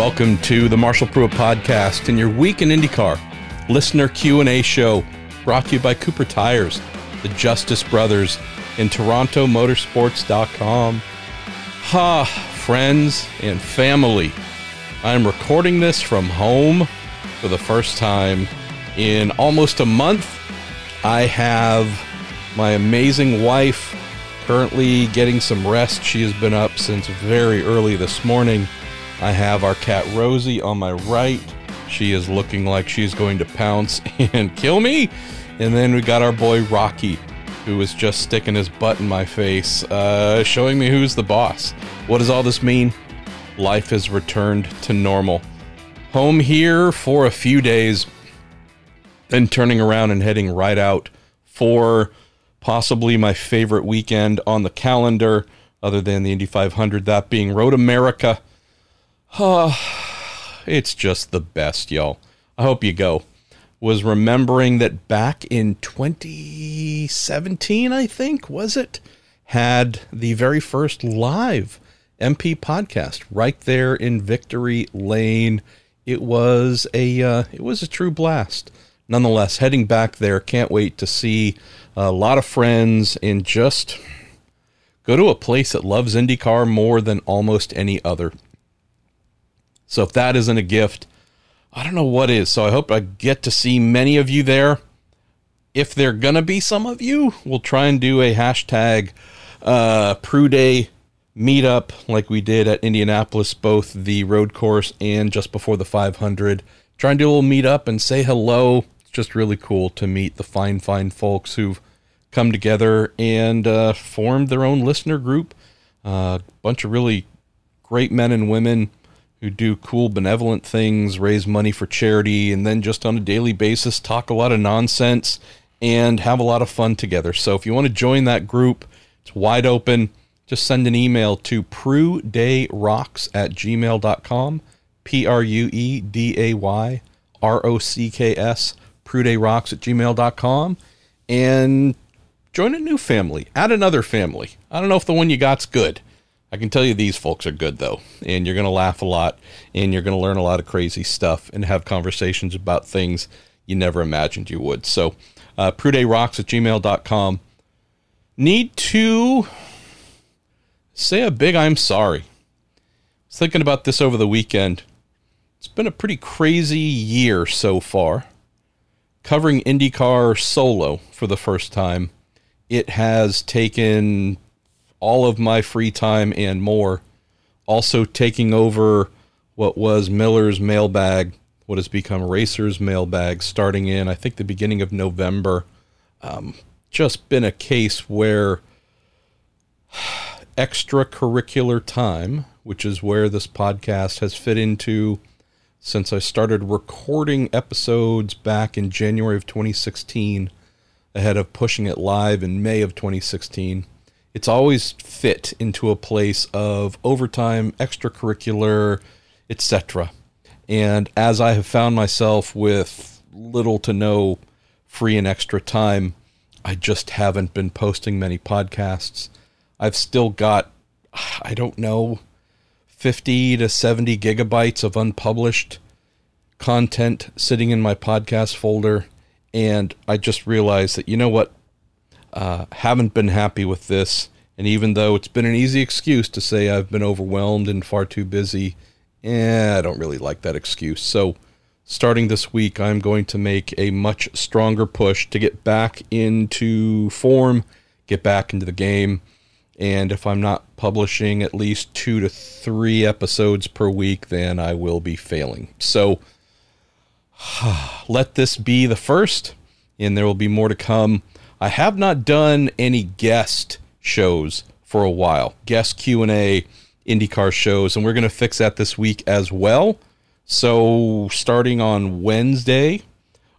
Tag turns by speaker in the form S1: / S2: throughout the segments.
S1: Welcome to the Marshall Pruett podcast and your week in IndyCar listener Q&A show brought to you by Cooper Tires, the Justice Brothers, and TorontoMotorsports.com. Ha, friends and family. I'm recording this from home for the first time in almost a month. I have my amazing wife currently getting some rest. She has been up since very early this morning. I have our cat Rosie on my right. She is looking like she's going to pounce and kill me. And then we got our boy Rocky, who was just sticking his butt in my face, uh, showing me who's the boss. What does all this mean? Life has returned to normal. Home here for a few days, then turning around and heading right out for possibly my favorite weekend on the calendar, other than the Indy 500, that being Road America Oh, it's just the best, y'all. I hope you go. Was remembering that back in 2017, I think, was it, had the very first live MP podcast right there in Victory Lane. It was a uh, it was a true blast. Nonetheless, heading back there, can't wait to see a lot of friends and just go to a place that loves IndyCar more than almost any other. So if that isn't a gift, I don't know what is. So I hope I get to see many of you there. If there gonna be some of you, we'll try and do a hashtag uh, Prue Day meetup like we did at Indianapolis, both the road course and just before the 500. Try and do a little meetup and say hello. It's just really cool to meet the fine, fine folks who've come together and uh, formed their own listener group. A uh, bunch of really great men and women who do cool, benevolent things, raise money for charity, and then just on a daily basis talk a lot of nonsense and have a lot of fun together. So if you want to join that group, it's wide open. Just send an email to pruedayrocks at gmail.com, P R U E D A Y R O C K S, pruedayrocks at gmail.com, and join a new family. Add another family. I don't know if the one you got's good I can tell you these folks are good though, and you're going to laugh a lot, and you're going to learn a lot of crazy stuff, and have conversations about things you never imagined you would. So, uh, rocks at gmail.com. Need to say a big I'm sorry. I was thinking about this over the weekend. It's been a pretty crazy year so far. Covering IndyCar solo for the first time, it has taken all of my free time and more. Also taking over what was Miller's mailbag, what has become Racer's mailbag, starting in, I think, the beginning of November. Um, just been a case where extracurricular time, which is where this podcast has fit into since I started recording episodes back in January of 2016, ahead of pushing it live in May of 2016 it's always fit into a place of overtime, extracurricular, etc. And as I have found myself with little to no free and extra time, I just haven't been posting many podcasts. I've still got, I don't know, 50 to 70 gigabytes of unpublished content sitting in my podcast folder. And I just realized that, you know what? Uh, haven't been happy with this. And even though it's been an easy excuse to say I've been overwhelmed and far too busy, eh, I don't really like that excuse. So, starting this week, I'm going to make a much stronger push to get back into form, get back into the game. And if I'm not publishing at least two to three episodes per week, then I will be failing. So, let this be the first, and there will be more to come. I have not done any guest shows for a while, guest Q&A IndyCar shows, and we're going to fix that this week as well. So starting on Wednesday,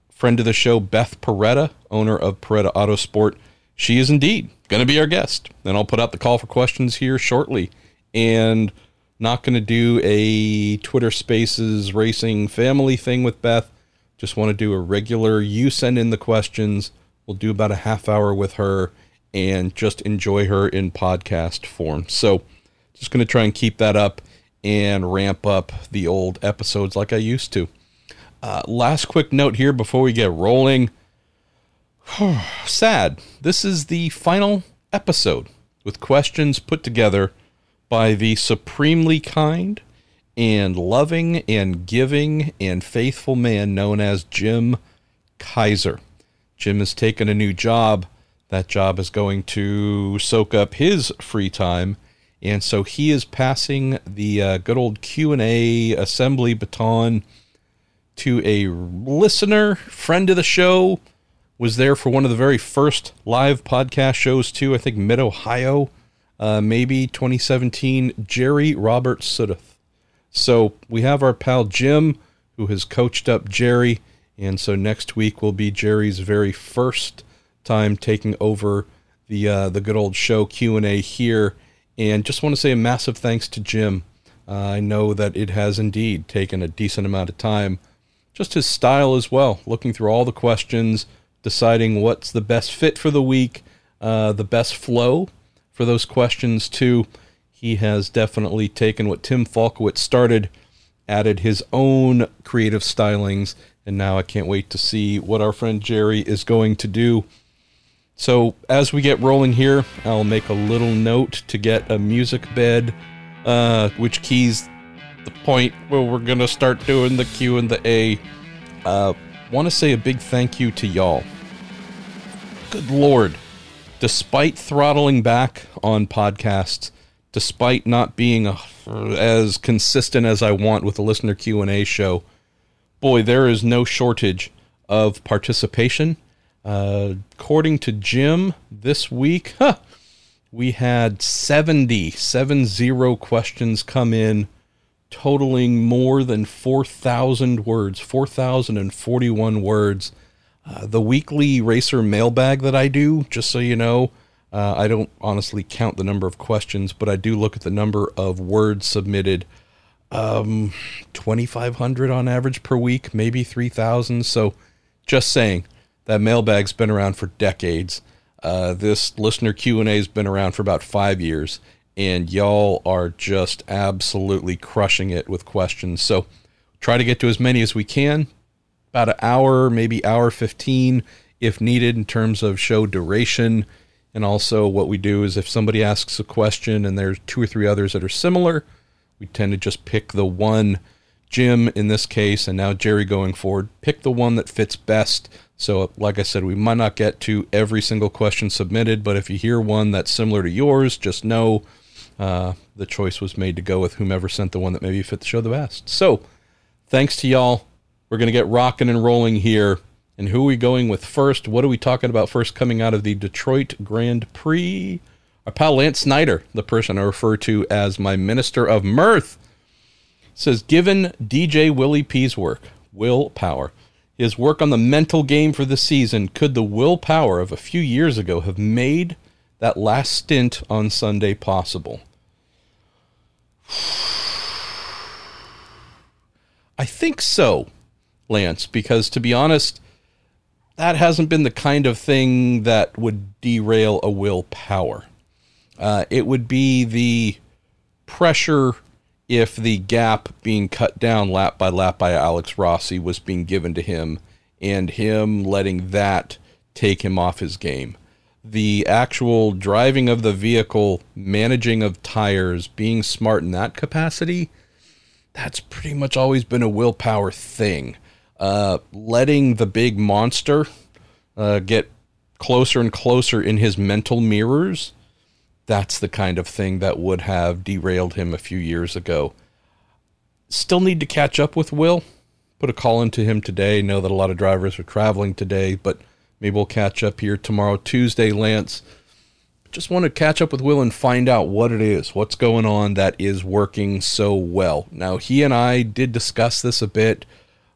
S1: friend of the show, Beth Paretta, owner of Paretta Autosport, she is indeed going to be our guest. Then I'll put out the call for questions here shortly. And not going to do a Twitter Spaces racing family thing with Beth. Just want to do a regular, you send in the questions We'll do about a half hour with her and just enjoy her in podcast form. So, just going to try and keep that up. and ramp up the old episodes like I used to. Uh, last quick note here before we get rolling. Sad. This is the final episode with questions put together by the supremely kind and loving and giving and faithful man known as Jim Kaiser. Jim has taken a new job. That job is going to soak up his free time, and so he is passing the uh, good old Q and A assembly baton to a listener, friend of the show, was there for one of the very first live podcast shows too. I think Mid Ohio, uh, maybe 2017. Jerry Robert Sudduth. So we have our pal Jim, who has coached up Jerry, and so next week will be Jerry's very first time taking over the uh, the good old show Q and A here. And just want to say a massive thanks to Jim. Uh, I know that it has indeed taken a decent amount of time. Just his style as well, looking through all the questions, deciding what's the best fit for the week, uh, the best flow for those questions too. He has definitely taken what Tim Falkowitz started, added his own creative stylings, and now I can't wait to see what our friend Jerry is going to do. So as we get rolling here, I'll make a little note to get a music bed, uh, which keys the point where we're gonna start doing the Q and the A. Uh, Want to say a big thank you to y'all. Good lord, despite throttling back on podcasts, despite not being a, as consistent as I want with the listener Q and A show, boy, there is no shortage of participation. Uh, according to Jim, this week, huh, we had 70, 70 questions come in totaling more than 4,000 words, 4,041 words. Uh, the weekly racer mailbag that I do, just so you know, uh, I don't honestly count the number of questions, but I do look at the number of words submitted. Um, 2,500 on average per week, maybe 3,000. So just saying, that mailbag's been around for decades. Uh, this listener Q&A has been around for about five years and y'all are just absolutely crushing it with questions. So try to get to as many as we can. About an hour, maybe hour 15 if needed in terms of show duration. And also, what we do is if somebody asks a question and there's two or three others that are similar, we tend to just pick the one. Jim, in this case, and now Jerry going forward, pick the one that fits best. So, like I said, we might not get to every single question submitted, but if you hear one that's similar to yours, just know uh, the choice was made to go with whomever sent the one that maybe fit the show the best. So, thanks to y'all. We're going to get rocking and rolling here. And who are we going with first? What are we talking about first coming out of the Detroit Grand Prix? Our pal Lance Snyder, the person I refer to as my minister of mirth, says given DJ Willie P's work, Will Power, his work on the mental game for the season, could the Will Power of a few years ago have made that last stint on Sunday possible? I think so, Lance, because to be honest, that hasn't been the kind of thing that would derail a Will Power. Uh, it would be the pressure if the gap being cut down lap by lap by Alex Rossi was being given to him and him letting that take him off his game the actual driving of the vehicle, managing of tires, being smart in that capacity, that's pretty much always been a Will Power thing. Uh, letting the big monster uh, get closer and closer in his mental mirrors, that's the kind of thing that would have derailed him a few years ago. Still need to catch up with Will. Put a call into him today. Know that a lot of drivers are traveling today, but Maybe we'll catch up here tomorrow, Tuesday, Lance. Just want to catch up with Will and find out what it is, what's going on that is working so well. Now, he and I did discuss this a bit,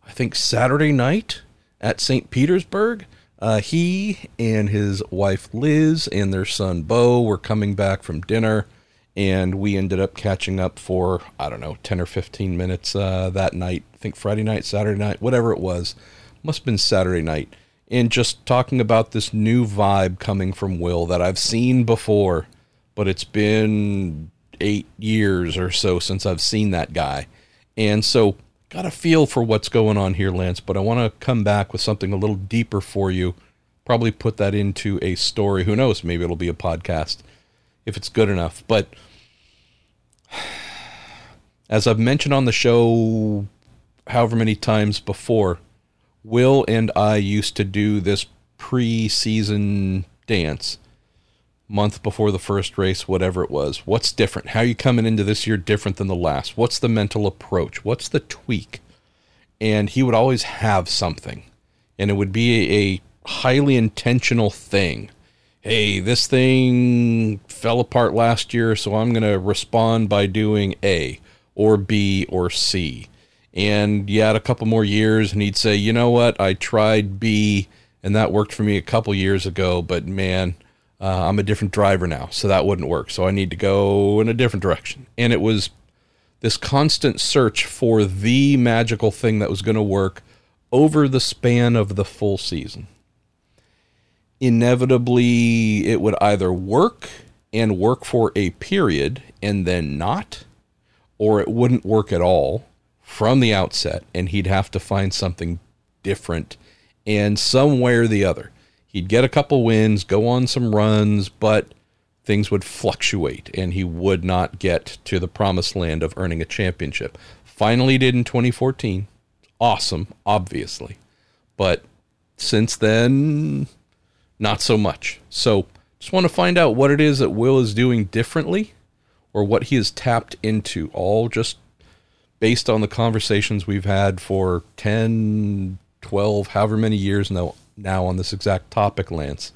S1: I think Saturday night at St. Petersburg. Uh, he and his wife Liz and their son Bo were coming back from dinner, and we ended up catching up for, I don't know, 10 or 15 minutes uh, that night. I think Friday night, Saturday night, whatever it was. Must have been Saturday night And just talking about this new vibe coming from Will that I've seen before, but it's been eight years or so since I've seen that guy. And so, got a feel for what's going on here, Lance, but I want to come back with something a little deeper for you. Probably put that into a story. Who knows? Maybe it'll be a podcast if it's good enough. But as I've mentioned on the show however many times before, Will and I used to do this pre-season dance month before the first race, whatever it was. What's different? How are you coming into this year different than the last? What's the mental approach? What's the tweak? And he would always have something. And it would be a, a highly intentional thing. Hey, this thing fell apart last year, so I'm going to respond by doing A or B or C. And you had a couple more years, and he'd say, you know what? I tried B, and that worked for me a couple years ago, but man, uh, I'm a different driver now, so that wouldn't work. So I need to go in a different direction. And it was this constant search for the magical thing that was going to work over the span of the full season. Inevitably, it would either work and work for a period and then not, or it wouldn't work at all from the outset, and he'd have to find something different and some way or the other he'd get a couple wins, go on some runs, but things would fluctuate and he would not get to the promised land of earning a championship. Finally did in 2014. Awesome, obviously. But since then, not so much. So just want to find out what it is that Will is doing differently or what he has tapped into, all just based on the conversations we've had for 10, 12, however many years now now on this exact topic, Lance.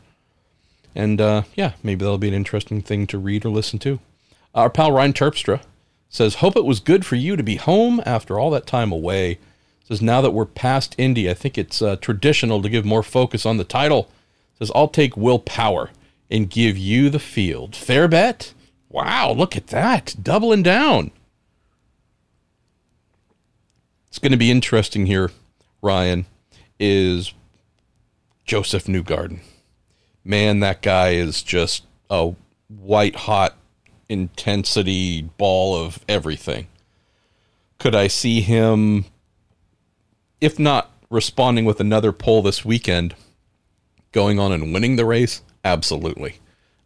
S1: And uh, yeah, maybe that'll be an interesting thing to read or listen to. Our pal Ryan Terpstra says, Hope it was good for you to be home after all that time away. Says, Now that we're past Indy, I think it's uh, traditional to give more focus on the title. Says, I'll take Will Power and give you the field. Fair bet? Wow, look at that. Doubling down. It's going to be interesting here, Ryan, is Josef Newgarden. Man, that guy is just a white hot intensity ball of everything. Could I see him, if not responding with another pole this weekend, going on and winning the race? Absolutely.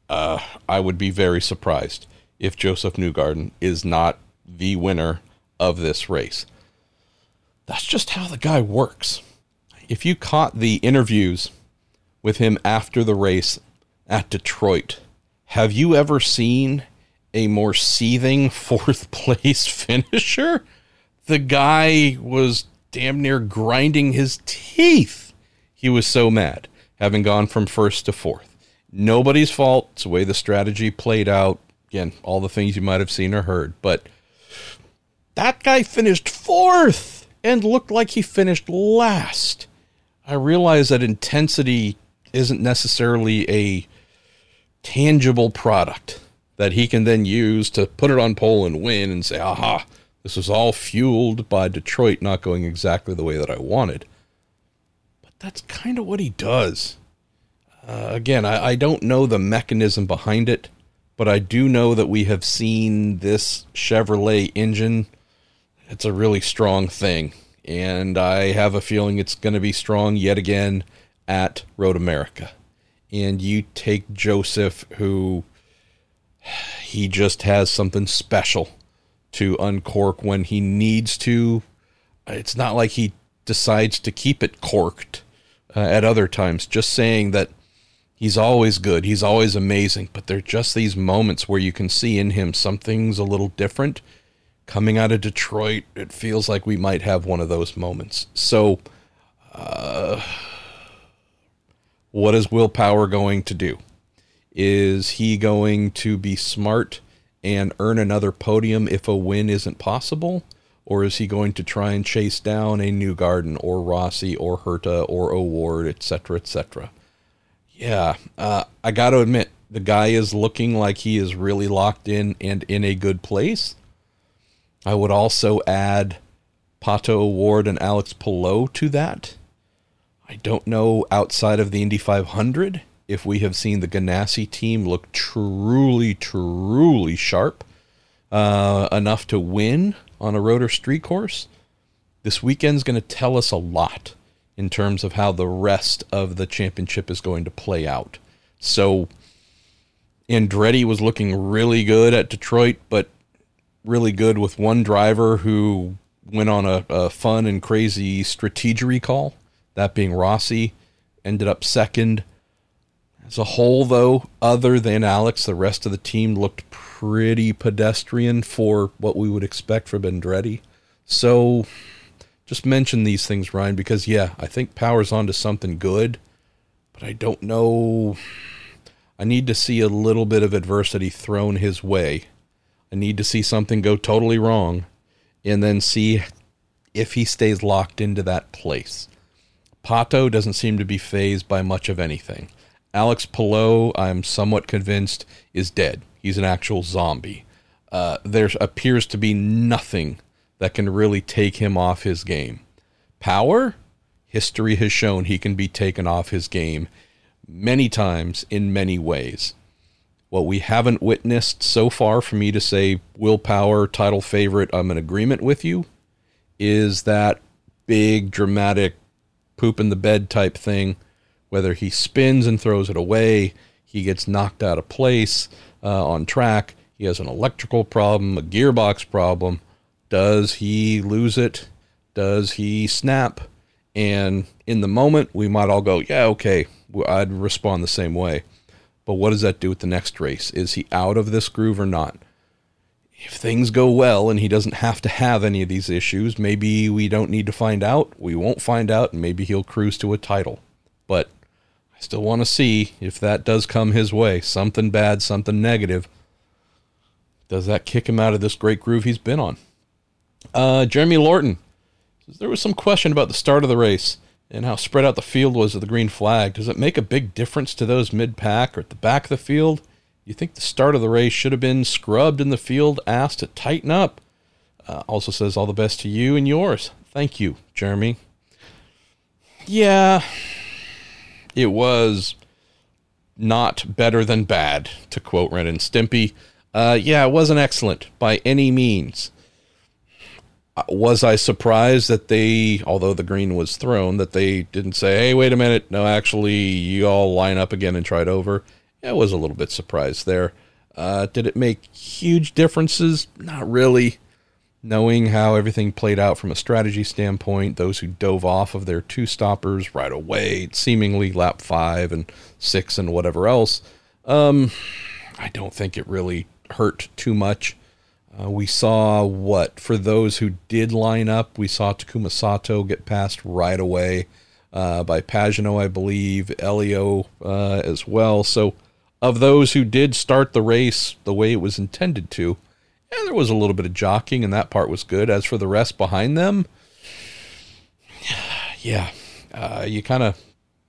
S1: Uh, I would be very surprised if Josef Newgarden is not the winner of this race. That's just how the guy works if you caught the interviews with him after the race at Detroit, have you ever seen a more seething fourth place finisher? The guy was damn near grinding his teeth. He was so mad, having gone from first to fourth. Nobody's fault. It's the way the strategy played out. Again, all the things you might have seen or heard. But that guy finished fourth and looked like he finished last. I realize that intensity isn't necessarily a tangible product that he can then use to put it on pole and win and say, aha, this was all fueled by Detroit not going exactly the way that I wanted. But that's kind of what he does. Uh, again, I, I don't know the mechanism behind it, but I do know that we have seen this Chevrolet engine. It's a really strong thing and I have a feeling it's going to be strong yet again at Road America. And you take Josef, who he just has something special to uncork when he needs to. It's not like he decides to keep it corked uh, at other times. Just saying that he's always good, he's always amazing, but there are just these moments where you can see in him something's a little different coming out of Detroit, it feels like we might have one of those moments. So, uh, what is Will Power going to do? Is he going to be smart and earn another podium if a win isn't possible? Or is he going to try and chase down a Newgarden or Rossi or Herta or O'Ward, etc., etc.? Yeah, uh, I got to admit, the guy is looking like he is really locked in and in a good place. I would also add Pato O'Ward and Alex Palou to that. I don't know outside of the Indy 500 if we have seen the Ganassi team look truly, truly sharp. uh, enough to win on a rotor street course, this weekend's going to tell us a lot in terms of how the rest of the championship is going to play out. So Andretti was looking really good at Detroit, but really good with one driver who went on a, a fun and crazy strategy call, that being Rossi, ended up second. As a whole, though, other than Alex, the rest of the team looked pretty pedestrian for what we would expect from Andretti. So just mention these things, Ryan, because yeah, I think Power's onto something good, but I don't know. I need to see a little bit of adversity thrown his way. I need to see something go totally wrong and then see if he stays locked into that place. Pato doesn't seem to be phased by much of anything. Alex Palou, I'm somewhat convinced, is dead. He's an actual zombie. Uh, there appears to be nothing that can really take him off his game. Power, history has shown he can be taken off his game many times in many ways. What we haven't witnessed so far for me to say Will Power, title favorite, I'm in agreement with you, is that big dramatic poop in the bed type thing. Whether he spins and throws it away, he gets knocked out of place uh, on track, he has an electrical problem, a gearbox problem, does he lose it? Does he snap? And in the moment, we might all go, yeah, okay, I'd respond the same way. But what does that do with the next race? Is he out of this groove or not? If things go well and he doesn't have to have any of these issues, maybe we don't need to find out. We won't find out, and maybe he'll cruise to a title. But I still want to see if that does come his way something bad, something negative. Does that kick him out of this great groove he's been on? Uh, Jeremy Lorton there was some question about the start of the race and how spread out the field was of the green flag. Does it make a big difference to those mid pack or at the back of the field? You think the start of the race should have been scrubbed in the field, asked to tighten up? Uh, also says all the best to you and yours. Thank you, Jeremy. Yeah, it was not better than bad, to quote Ren and Stimpy. Uh, yeah, it wasn't excellent by any means. Was I surprised that they, although the green was thrown, that they didn't say, "Hey, wait a minute, no, actually, you all line up again and try it over"? I was a little bit surprised there. Uh, did it make huge differences? Not really. Knowing how everything played out from a strategy standpoint, those who dove off of their two stoppers right away, seemingly lap five and six and whatever else, um, I don't think it really hurt too much. Uh, we saw what for those who did line up, we saw Takuma Sato get passed right away uh, by Pagenaud, I believe, Elio uh, as well. So, of those who did start the race the way it was intended to, yeah, there was a little bit of jockeying, and that part was good. As for the rest behind them, yeah, uh, you kind of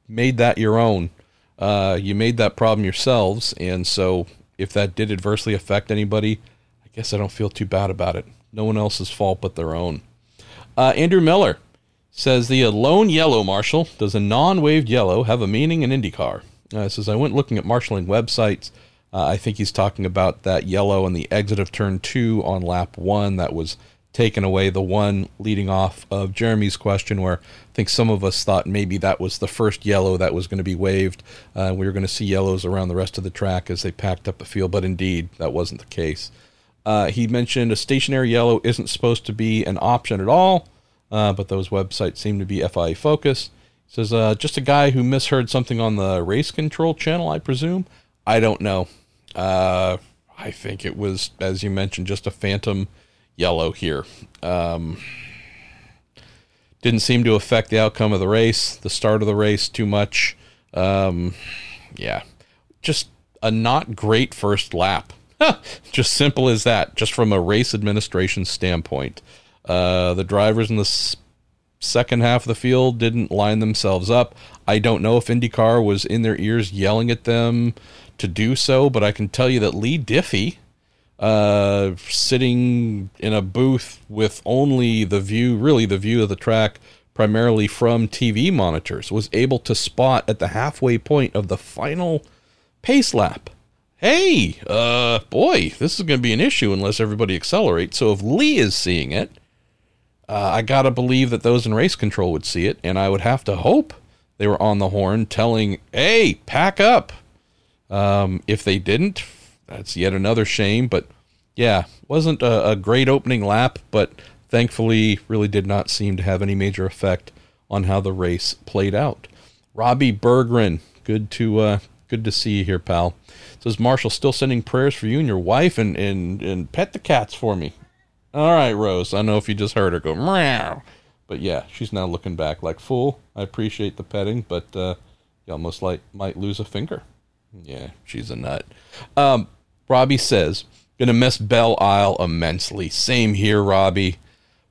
S1: made that your own. Uh, you made that problem yourselves, and so if that did adversely affect anybody guess I don't feel too bad about it. No one else's fault but their own. Uh, Andrew Miller says the lone yellow marshal does a non-waved yellow have a meaning in IndyCar? Uh, says I went looking at marshaling websites. Uh, I think he's talking about that yellow and the exit of turn two on lap one that was taken away. The one leading off of Jeremy's question, where I think some of us thought maybe that was the first yellow that was going to be waved. Uh, we were going to see yellows around the rest of the track as they packed up the field, but indeed that wasn't the case. Uh, he mentioned a stationary yellow isn't supposed to be an option at all, uh, but those websites seem to be FIA focused. He says, uh, just a guy who misheard something on the race control channel, I presume. I don't know. Uh, I think it was, as you mentioned, just a phantom yellow here. Um, didn't seem to affect the outcome of the race, the start of the race too much. Um, yeah, just a not great first lap. just simple as that, just from a race administration standpoint. Uh, the drivers in the s- second half of the field didn't line themselves up. I don't know if IndyCar was in their ears yelling at them to do so, but I can tell you that Leigh Diffey, uh, sitting in a booth with only the view, really the view of the track, primarily from TV monitors, was able to spot at the halfway point of the final pace lap hey, uh, boy, this is going to be an issue unless everybody accelerates. So if Leigh is seeing it, uh, I got to believe that those in race control would see it, and I would have to hope they were on the horn telling, hey, pack up. Um, if they didn't, that's yet another shame. But yeah, wasn't a, a great opening lap, but thankfully really did not seem to have any major effect on how the race played out. Robbie Bergren, good to uh, good to see you here, pal. Says Marshall, still sending prayers for you and your wife, and and and pet the cats for me. All right, Rose. I know if you just heard her go meow, but yeah, she's now looking back like fool. I appreciate the petting, but uh, you almost like might lose a finger. Yeah, she's a nut. Um, Robbie says, gonna miss Belle Isle immensely. Same here, Robbie.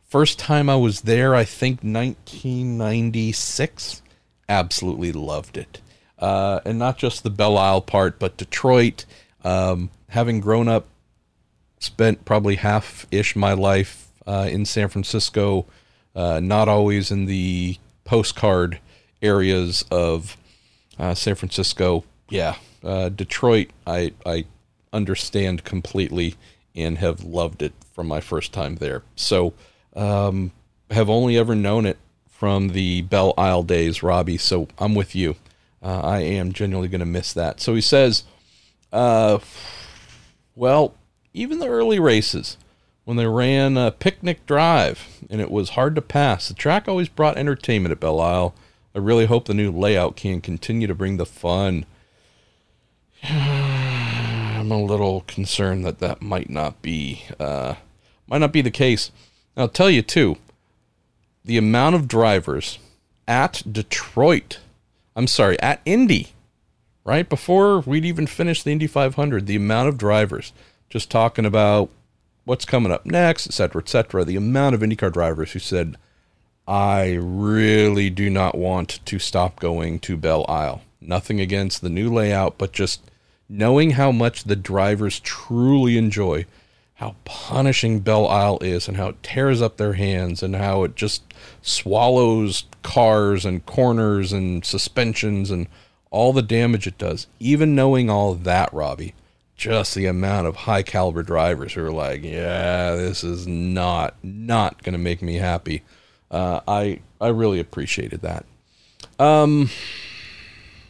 S1: First time I was there, I think 1996. Absolutely loved it. Uh, and not just the Belle Isle part, but Detroit. Um, having grown up, spent probably half ish my life uh, in San Francisco, uh, not always in the postcard areas of uh, San Francisco. Yeah, uh, Detroit, I, I understand completely and have loved it from my first time there. So, um, have only ever known it from the Belle Isle days, Robbie. So I'm with you. Uh, I am genuinely going to miss that. So he says, uh, well, even the early races, when they ran a Picnic Drive and it was hard to pass, the track always brought entertainment at Belle Isle. I really hope the new layout can continue to bring the fun. I'm a little concerned that that might not be uh, might not be the case. I'll tell you too, the amount of drivers at Detroit, I'm sorry, at Indy, right before we'd even finished the Indy 500, the amount of drivers just talking about what's coming up next, et cetera, et cetera. The amount of IndyCar drivers who said, I really do not want to stop going to Belle Isle. Nothing against the new layout, but just knowing how much the drivers truly enjoy how punishing Belle Isle is and how it tears up their hands and how it just swallows cars and corners and suspensions and all the damage it does. Even knowing all that, Robbie, just the amount of high caliber drivers who are like, yeah, this is not not going to make me happy. Uh, I I really appreciated that. Um,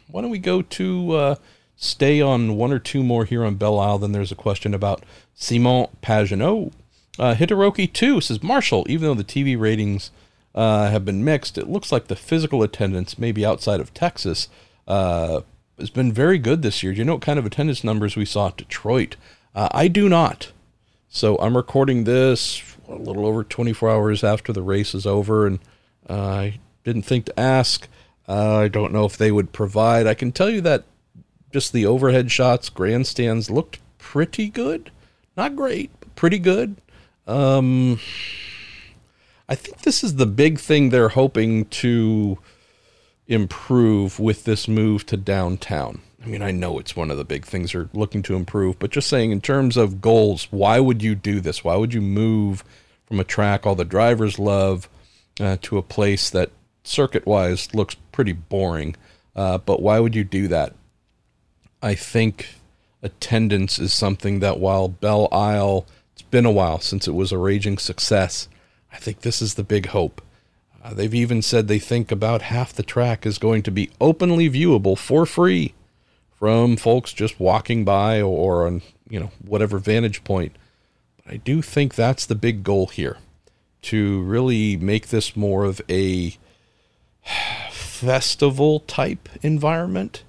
S1: why don't we go to uh, stay on one or two more here on Belle Isle? Then there's a question about Simon Pagenaud. Uh, Hitaroki 2 says Marshall, even though the TV ratings uh, have been mixed, it looks like the physical attendance, maybe outside of Texas, uh, has been very good this year. Do you know what kind of attendance numbers we saw at Detroit? Uh, I do not. So I'm recording this a little over 24 hours after the race is over, and uh, I didn't think to ask. Uh, I don't know if they would provide. I can tell you that just the overhead shots, grandstands looked pretty good. Not great, but pretty good. Um, I think this is the big thing they're hoping to improve with this move to downtown. I mean, I know it's one of the big things they're looking to improve, but just saying in terms of goals, why would you do this? Why would you move from a track all the drivers love uh, to a place that circuit wise looks pretty boring? Uh, but why would you do that? I think attendance is something that while Belle Isle, it's been a while since it was a raging success. I think this is the big hope. Uh, they've even said they think about half the track is going to be openly viewable for free from folks just walking by or on, you know, whatever vantage point. But I do think that's the big goal here to really make this more of a festival type environment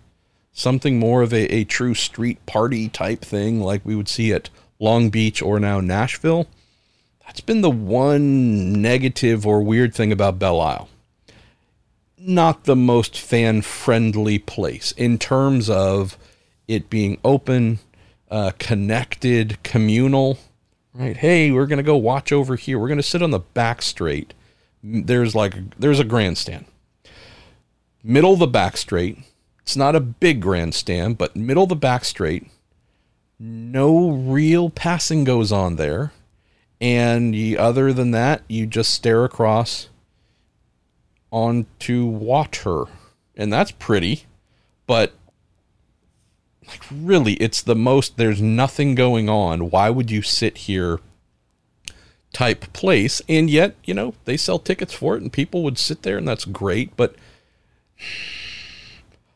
S1: something more of a, a true street party type thing like we would see at Long Beach or now Nashville. That's been the one negative or weird thing about Belle Isle. Not the most fan friendly place in terms of it being open, uh, connected, communal. Right? Hey, we're gonna go watch over here. We're gonna sit on the back straight. There's like there's a grandstand. Middle of the back straight it's not a big grandstand, but middle of the back straight. No real passing goes on there. And you, other than that, you just stare across onto water. And that's pretty. But like really, it's the most. There's nothing going on. Why would you sit here? Type place, and yet you know they sell tickets for it, and people would sit there, and that's great. But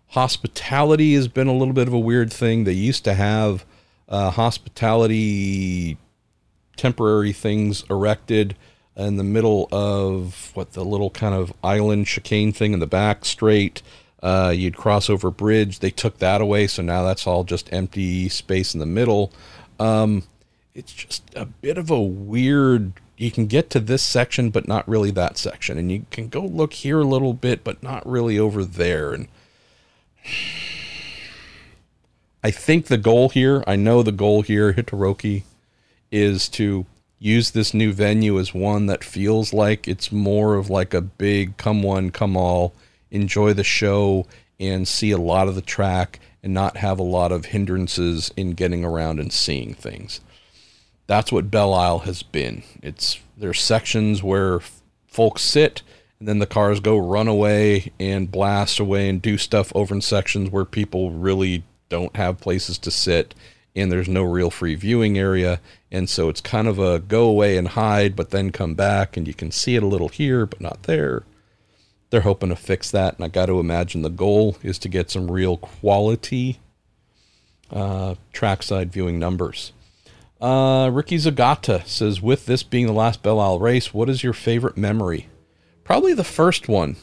S1: hospitality has been a little bit of a weird thing. They used to have uh, hospitality temporary things erected in the middle of what the little kind of island chicane thing in the back straight. Uh, you'd cross over a bridge. They took that away, so now that's all just empty space in the middle. Um, it's just a bit of a weird. You can get to this section, but not really that section, and you can go look here a little bit, but not really over there. And I think the goal here, I know the goal here, Hitoroki, is to use this new venue as one that feels like it's more of like a big come one, come all, enjoy the show and see a lot of the track and not have a lot of hindrances in getting around and seeing things. That's what Belle Isle has been. It's there's sections where folks sit and then the cars go run away and blast away and do stuff over in sections where people really don't have places to sit and there's no real free viewing area. And so it's kind of a go away and hide but then come back and you can see it a little here but not there. They're hoping to fix that. And i got to imagine the goal is to get some real quality uh, trackside viewing numbers. Uh, ricky zagata says with this being the last belle isle race what is your favorite memory probably the first one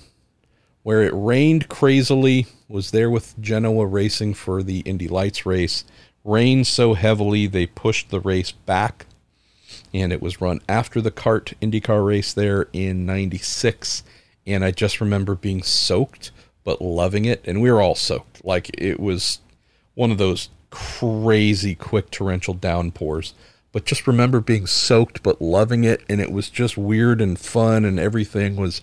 S1: where it rained crazily was there with genoa racing for the indy lights race. Rained so heavily they pushed the race back and it was run after the CART IndyCar race there in 96 and I just remember being soaked but loving it. And we were all soaked. Like it was one of those crazy quick torrential downpours but just remember being soaked but loving it and it was just weird and fun and everything was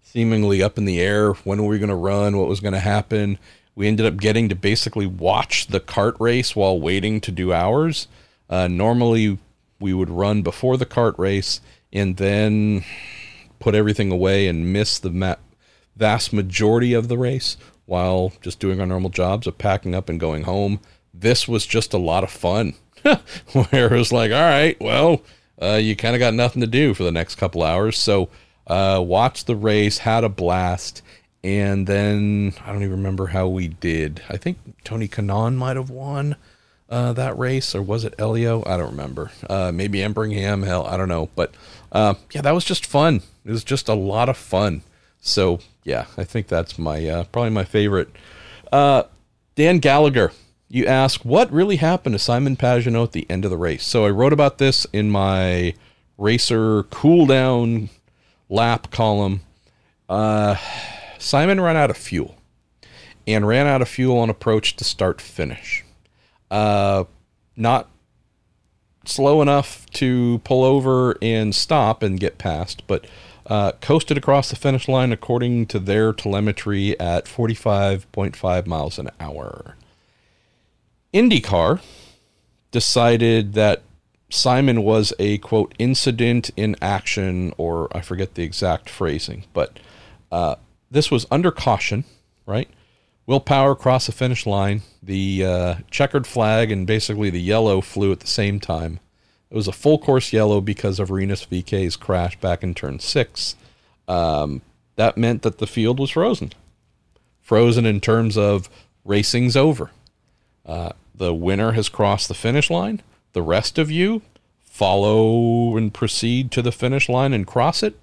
S1: seemingly up in the air when were we going to run what was going to happen we ended up getting to basically watch the CART race while waiting to do ours. Uh, normally, we would run before the CART race and then put everything away and miss the ma- vast majority of the race while just doing our normal jobs of packing up and going home. This was just a lot of fun. Where it was like, all right, well, uh, you kind of got nothing to do for the next couple hours. So, uh, watch the race, had a blast and then I don't even remember how we did. I think Tony Kanaan might have won uh, that race, or was it Elio? I don't remember. Uh, maybe Embringham. Hell, I don't know. But uh, yeah, that was just fun. It was just a lot of fun. So yeah, I think that's my uh, probably my favorite. Dan Gallagher, you ask what really happened to Simon Pagenaud at the end of the race. So I wrote about this in my racer cool down lap column. Uh, Simon ran out of fuel and ran out of fuel on approach to start finish. Uh, not slow enough to pull over and stop and get past, but uh, coasted across the finish line according to their telemetry at 45.5 miles an hour. IndyCar decided that Simon was a quote incident in action, or I forget the exact phrasing, but uh, this was under caution, right? Will Power crossed the finish line. The uh, checkered flag and basically the yellow flew at the same time. It was a full course yellow because of Rinus VeeKay's crash back in turn six. Um, that meant that the field was frozen. Frozen in terms of racing's over. Uh, the winner has crossed the finish line. The rest of you follow and proceed to the finish line and cross it.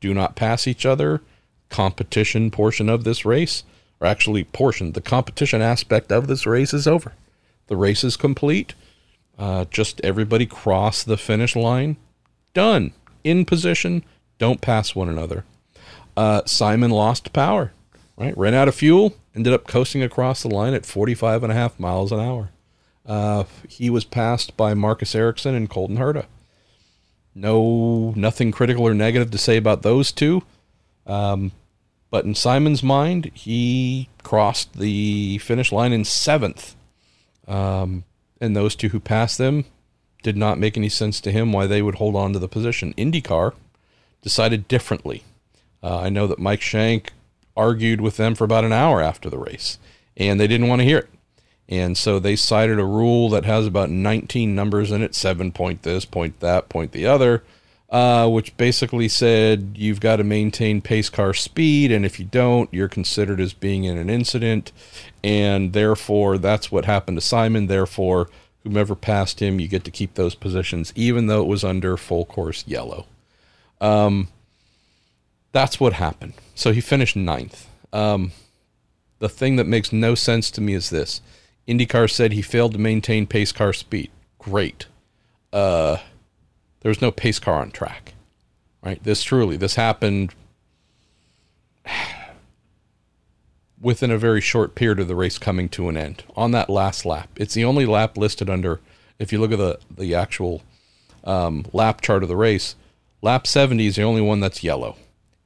S1: Do not pass each other competition portion of this race, or actually portion, the competition aspect of this race is over. The race is complete. Uh, just everybody cross the finish line. Done. In position. Don't pass one another. Uh, Simon lost power, right? Ran out of fuel, ended up coasting across the line at 45 and a half miles an hour. Uh, he was passed by Marcus Ericsson and Colton Herta. No, nothing critical or negative to say about those two. Um, but in Simon's mind, he crossed the finish line in seventh. Um, and those two who passed them did not make any sense to him why they would hold on to the position. IndyCar decided differently. Uh, I know that Mike Shank argued with them for about an hour after the race, and they didn't want to hear it. And so they cited a rule that has about 19 numbers in it seven point this, point that, point the other, uh, which basically said you've got to maintain pace car speed. And if you don't, you're considered as being in an incident. And therefore, that's what happened to Simon. Therefore, whomever passed him, you get to keep those positions, even though it was under full course yellow. Um, that's what happened. So he finished ninth. Um, the thing that makes no sense to me is this IndyCar said he failed to maintain pace car speed. Great. Uh, there was no pace car on track, right? This truly, this happened within a very short period of the race coming to an end on that last lap. It's the only lap listed under, if you look at the, the actual um, lap chart of the race, lap 70 is the only one that's yellow.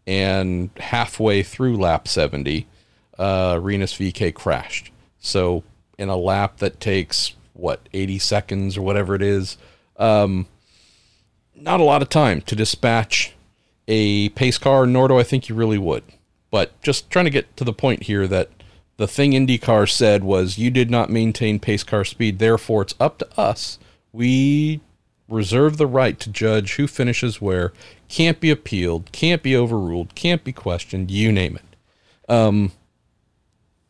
S1: And halfway through lap 70, uh, Rinus VeeKay crashed. So in a lap that takes, what, 80 seconds or whatever it is, um, not a lot of time to dispatch a pace car, nor do I think you really would. But just trying to get to the point here that the thing IndyCar said was you did not maintain pace car speed, therefore it's up to us. We reserve the right to judge who finishes where, can't be appealed, can't be overruled, can't be questioned, you name it. Um,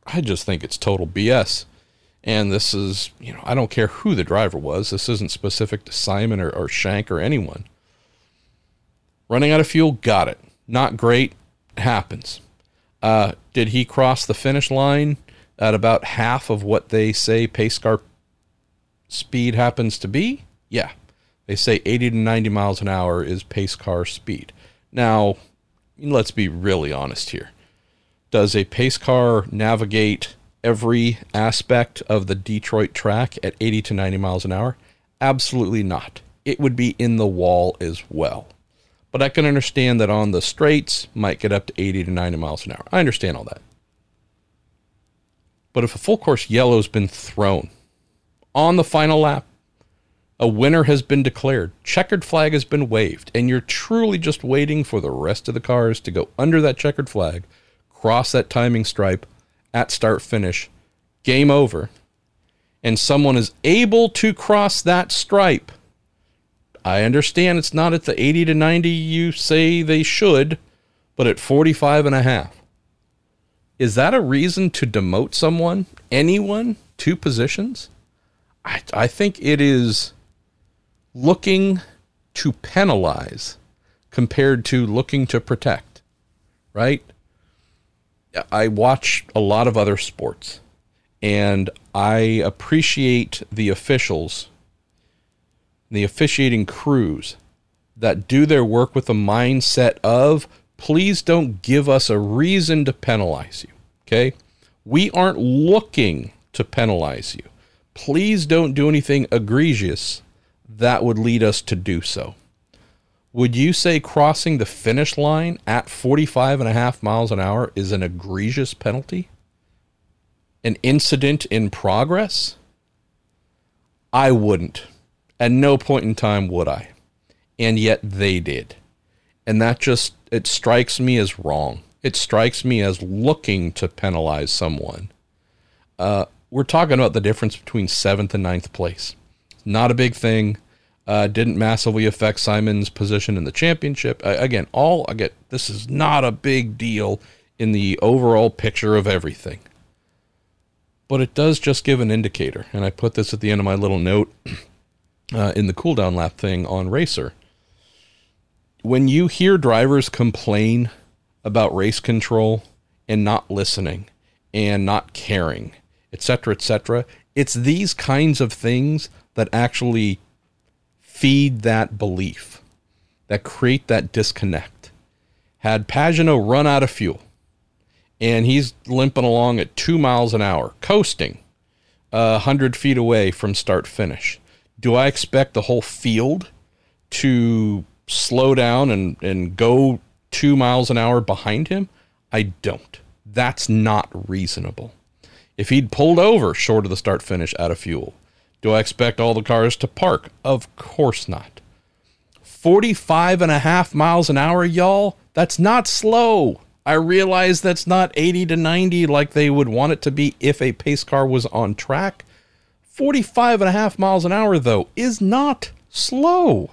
S1: I just think it's total BS. And this is, you know, I don't care who the driver was. This isn't specific to Simon or, or Shank or anyone. Running out of fuel, got it. Not great, happens. Uh, did he cross the finish line at about half of what they say pace car speed happens to be? Yeah. They say 80 to 90 miles an hour is pace car speed. Now, let's be really honest here. Does a pace car navigate every aspect of the Detroit track at 80 to 90 miles an hour? Absolutely not. It would be in the wall as well. But I can understand that on the straights might get up to 80 to 90 miles an hour. I understand all that. But if a full course yellow's been thrown on the final lap, a winner has been declared, checkered flag has been waved, and you're truly just waiting for the rest of the cars to go under that checkered flag, cross that timing stripe at start finish, game over, and someone is able to cross that stripe I understand it's not at the 80 to 90 you say they should, but at 45 and a half. Is that a reason to demote someone, anyone, to positions? I, I think it is looking to penalize compared to looking to protect, right? I watch a lot of other sports and I appreciate the officials the officiating crews that do their work with the mindset of please don't give us a reason to penalize you. Okay? We aren't looking to penalize you. Please don't do anything egregious that would lead us to do so. Would you say crossing the finish line at 45 and a half miles an hour is an egregious penalty? An incident in progress? I wouldn't. At no point in time would I. And yet they did. And that just, it strikes me as wrong. It strikes me as looking to penalize someone. Uh, we're talking about the difference between seventh and ninth place. Not a big thing. Uh, didn't massively affect Simon's position in the championship. Uh, again, all I get. This is not a big deal in the overall picture of everything, but it does just give an indicator. And I put this at the end of my little note. uh, in the cooldown lap thing on Racer. When you hear drivers complain about race control and not listening and not caring, etc., etc., it's these kinds of things that actually feed that belief, that create that disconnect. Had Pagenaud run out of fuel and he's limping along at two miles an hour, coasting a uh, hundred feet away from start finish do I expect the whole field to slow down and, and go two miles an hour behind him? I don't. That's not reasonable. If he'd pulled over short of the start finish out of fuel, do I expect all the cars to park? Of course not. 45 and a half miles an hour, y'all, that's not slow. I realize that's not 80 to 90 like they would want it to be if a pace car was on track. 45 and a half miles an hour, though, is not slow.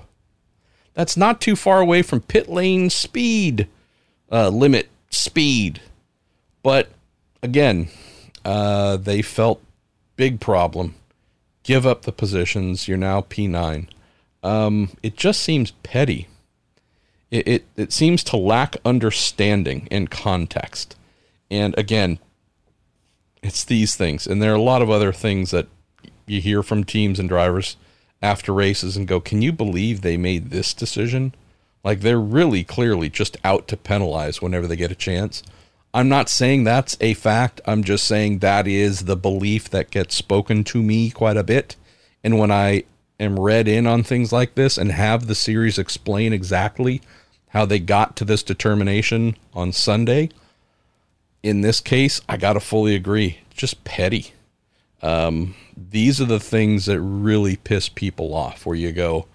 S1: That's not too far away from pit lane speed, uh, limit speed. But again, uh, they felt big problem. Give up the positions. You're now P9. Um, it just seems petty it, it, it seems to lack understanding and context. And again, it's these things. And there are a lot of other things that you hear from teams and drivers after races and go, can you believe they made this decision? Like they're really clearly just out to penalize whenever they get a chance. I'm not saying that's a fact. I'm just saying that is the belief that gets spoken to me quite a bit. And when I am read in on things like this and have the series explain exactly how they got to this determination on Sunday. In this case, I got to fully agree. Just petty. Um, these are the things that really piss people off where you go,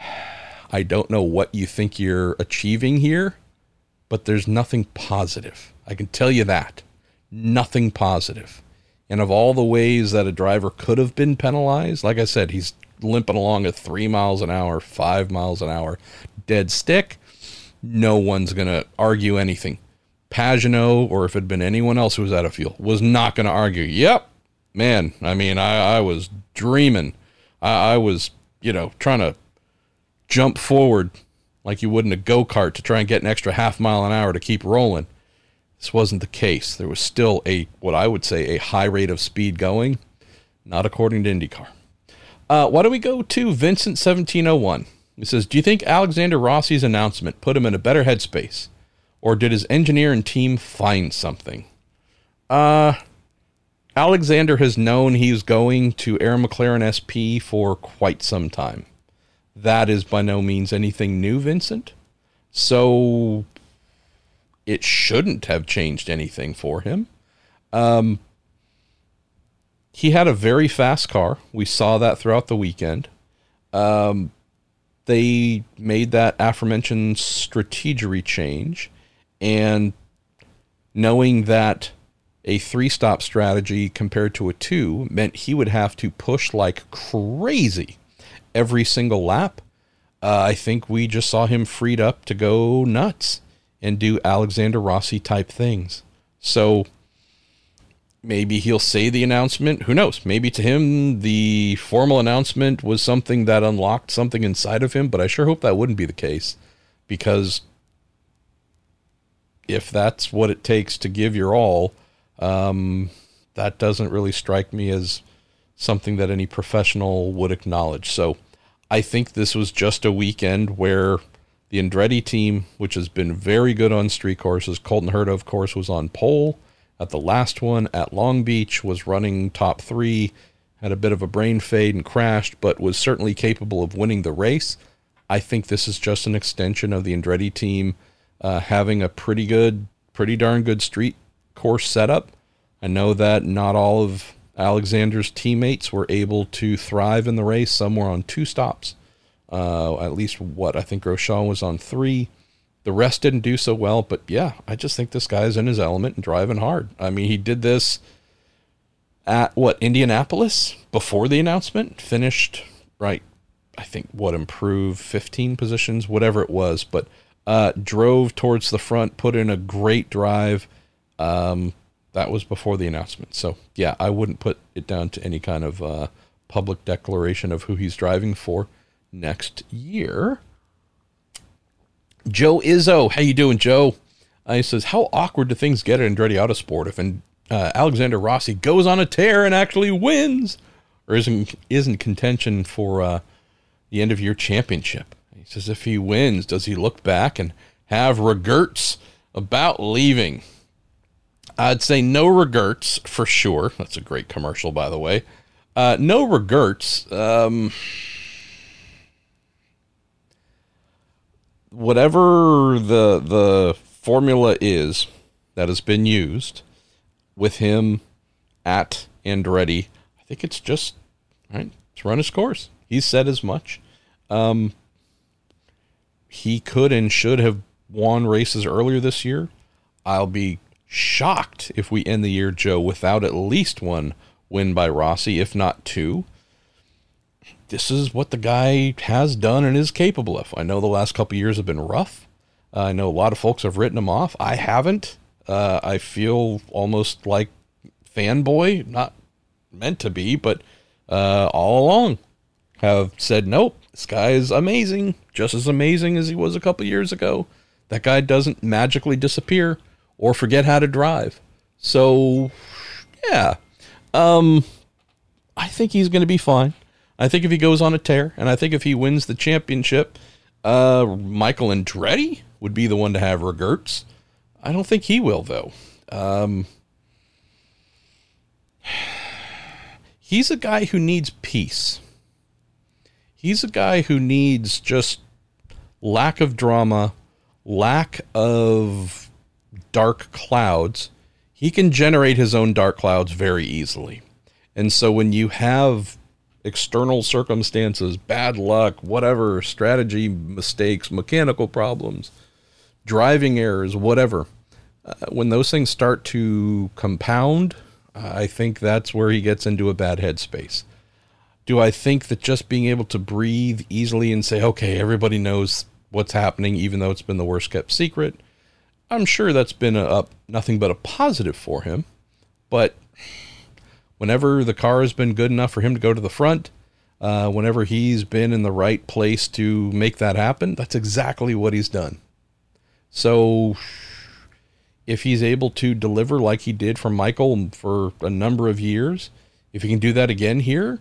S1: I don't know what you think you're achieving here, but there's nothing positive. I can tell you that. Nothing positive. And of all the ways that a driver could have been penalized, like I said, he's limping along at three miles an hour, five miles an hour, dead stick, no one's going to argue anything. Pagenaud, or if it had been anyone else who was out of fuel, was not going to argue. Yep, man. I mean, I, I was dreaming. I, I was, you know, trying to jump forward like you would in a go kart to try and get an extra half mile an hour to keep rolling. This wasn't the case. There was still a, what I would say, a high rate of speed going, not according to IndyCar. Uh, why don't we go to Vincent 1701? He says, Do you think Alexander Rossi's announcement put him in a better headspace? Or did his engineer and team find something? Uh, Alexander has known he's going to Arrow McLaren SP for quite some time. That is by no means anything new, Vincent. So it shouldn't have changed anything for him. Um, he had a very fast car. We saw that throughout the weekend. Um, they made that aforementioned strategery change and knowing that a three stop strategy compared to a two meant he would have to push like crazy every single lap. Uh, I think we just saw him freed up to go nuts and do Alexander Rossi type things. So maybe he'll say the announcement. Who knows? Maybe to him, the formal announcement was something that unlocked something inside of him, but I sure hope that wouldn't be the case because if that's what it takes to give your all, um, that doesn't really strike me as something that any professional would acknowledge. So I think this was just a weekend where the Andretti team, which has been very good on street courses, Colton Herta, of course, was on pole at the last one at Long Beach, was running top three, had a bit of a brain fade and crashed, but was certainly capable of winning the race. I think this is just an extension of the Andretti team uh, having a pretty good, pretty darn good street course setup. I know that not all of Alexander's teammates were able to thrive in the race. Some were on two stops. Uh, at least what I think Grosjean was on three. The rest didn't do so well, but yeah, I just think this guy's in his element and driving hard. I mean, he did this at what Indianapolis before the announcement, finished right. I think what improved 15 positions, whatever it was, but uh, drove towards the front, put in a great drive. Um, that was before the announcement. So yeah, I wouldn't put it down to any kind of uh, public declaration of who he's driving for next year. Joe Izzo, how you doing, Joe? Uh, he says, "How awkward do things get at Andretti Autosport if and, uh, Alexander Rossi goes on a tear and actually wins, or isn't isn't contention for uh, the end of year championship?" He says, "If he wins, does he look back and have regrets about leaving?" I'd say no regrets for sure. That's a great commercial, by the way. Uh, no regrets. Um, whatever the the formula is that has been used with him at Andretti, I think it's just right. It's run his course. He said as much. Um, he could and should have won races earlier this year. I'll be shocked if we end the year, Joe, without at least one win by Rossi, if not two. This is what the guy has done and is capable of. I know the last couple years have been rough. Uh, I know a lot of folks have written him off. I haven't. Uh, I feel almost like fanboy, not meant to be, but uh, all along have said, nope, this guy is amazing, just as amazing as he was a couple years ago. That guy doesn't magically disappear or forget how to drive. So, yeah, um, I think he's going to be fine. I think if he goes on a tear, and I think if he wins the championship, uh, Michael Andretti would be the one to have regrets. I don't think he will, though. Um, he's a guy who needs peace. He's a guy who needs just lack of drama, lack of dark clouds. He can generate his own dark clouds very easily. And so when you have external circumstances, bad luck, whatever, strategy mistakes, mechanical problems, driving errors, whatever, uh, when those things start to compound, I think that's where he gets into a bad headspace. Do I think that just being able to breathe easily and say, okay, everybody knows what's happening, even though it's been the worst kept secret, I'm sure that's been a, a nothing but a positive for him. But whenever the car has been good enough for him to go to the front, uh, whenever he's been in the right place to make that happen, that's exactly what he's done. So if he's able to deliver like he did for Michael for a number of years, if he can do that again here,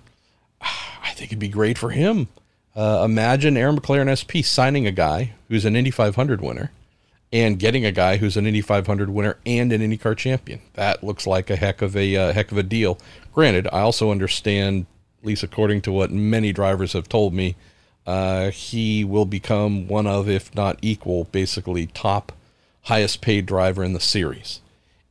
S1: I think it'd be great for him. Uh, imagine Arrow McLaren SP signing a guy who's an Indy 500 winner and getting a guy who's an Indy 500 winner and an IndyCar champion. That looks like a heck of a uh, heck of a deal. Granted, I also understand, at least according to what many drivers have told me, uh, he will become one of, if not equal, basically top highest paid driver in the series.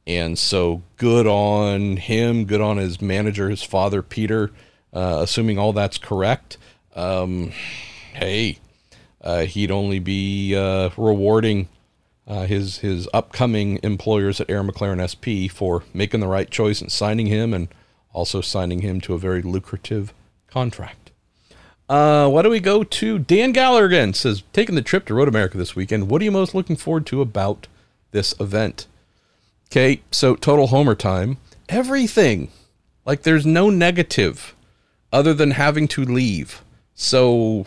S1: And so good on him, good on his manager, his father, Peter, uh, assuming all that's correct. Um, hey, uh, he'd only be uh, rewarding uh, his his upcoming employers at Arrow McLaren SP for making the right choice and signing him, and also signing him to a very lucrative contract. Uh, why do we go to Dan Gallagher again? Says taking the trip to Road America this weekend. What are you most looking forward to about this event? Okay, so total homer time. Everything. Like there's no negative other than having to leave. So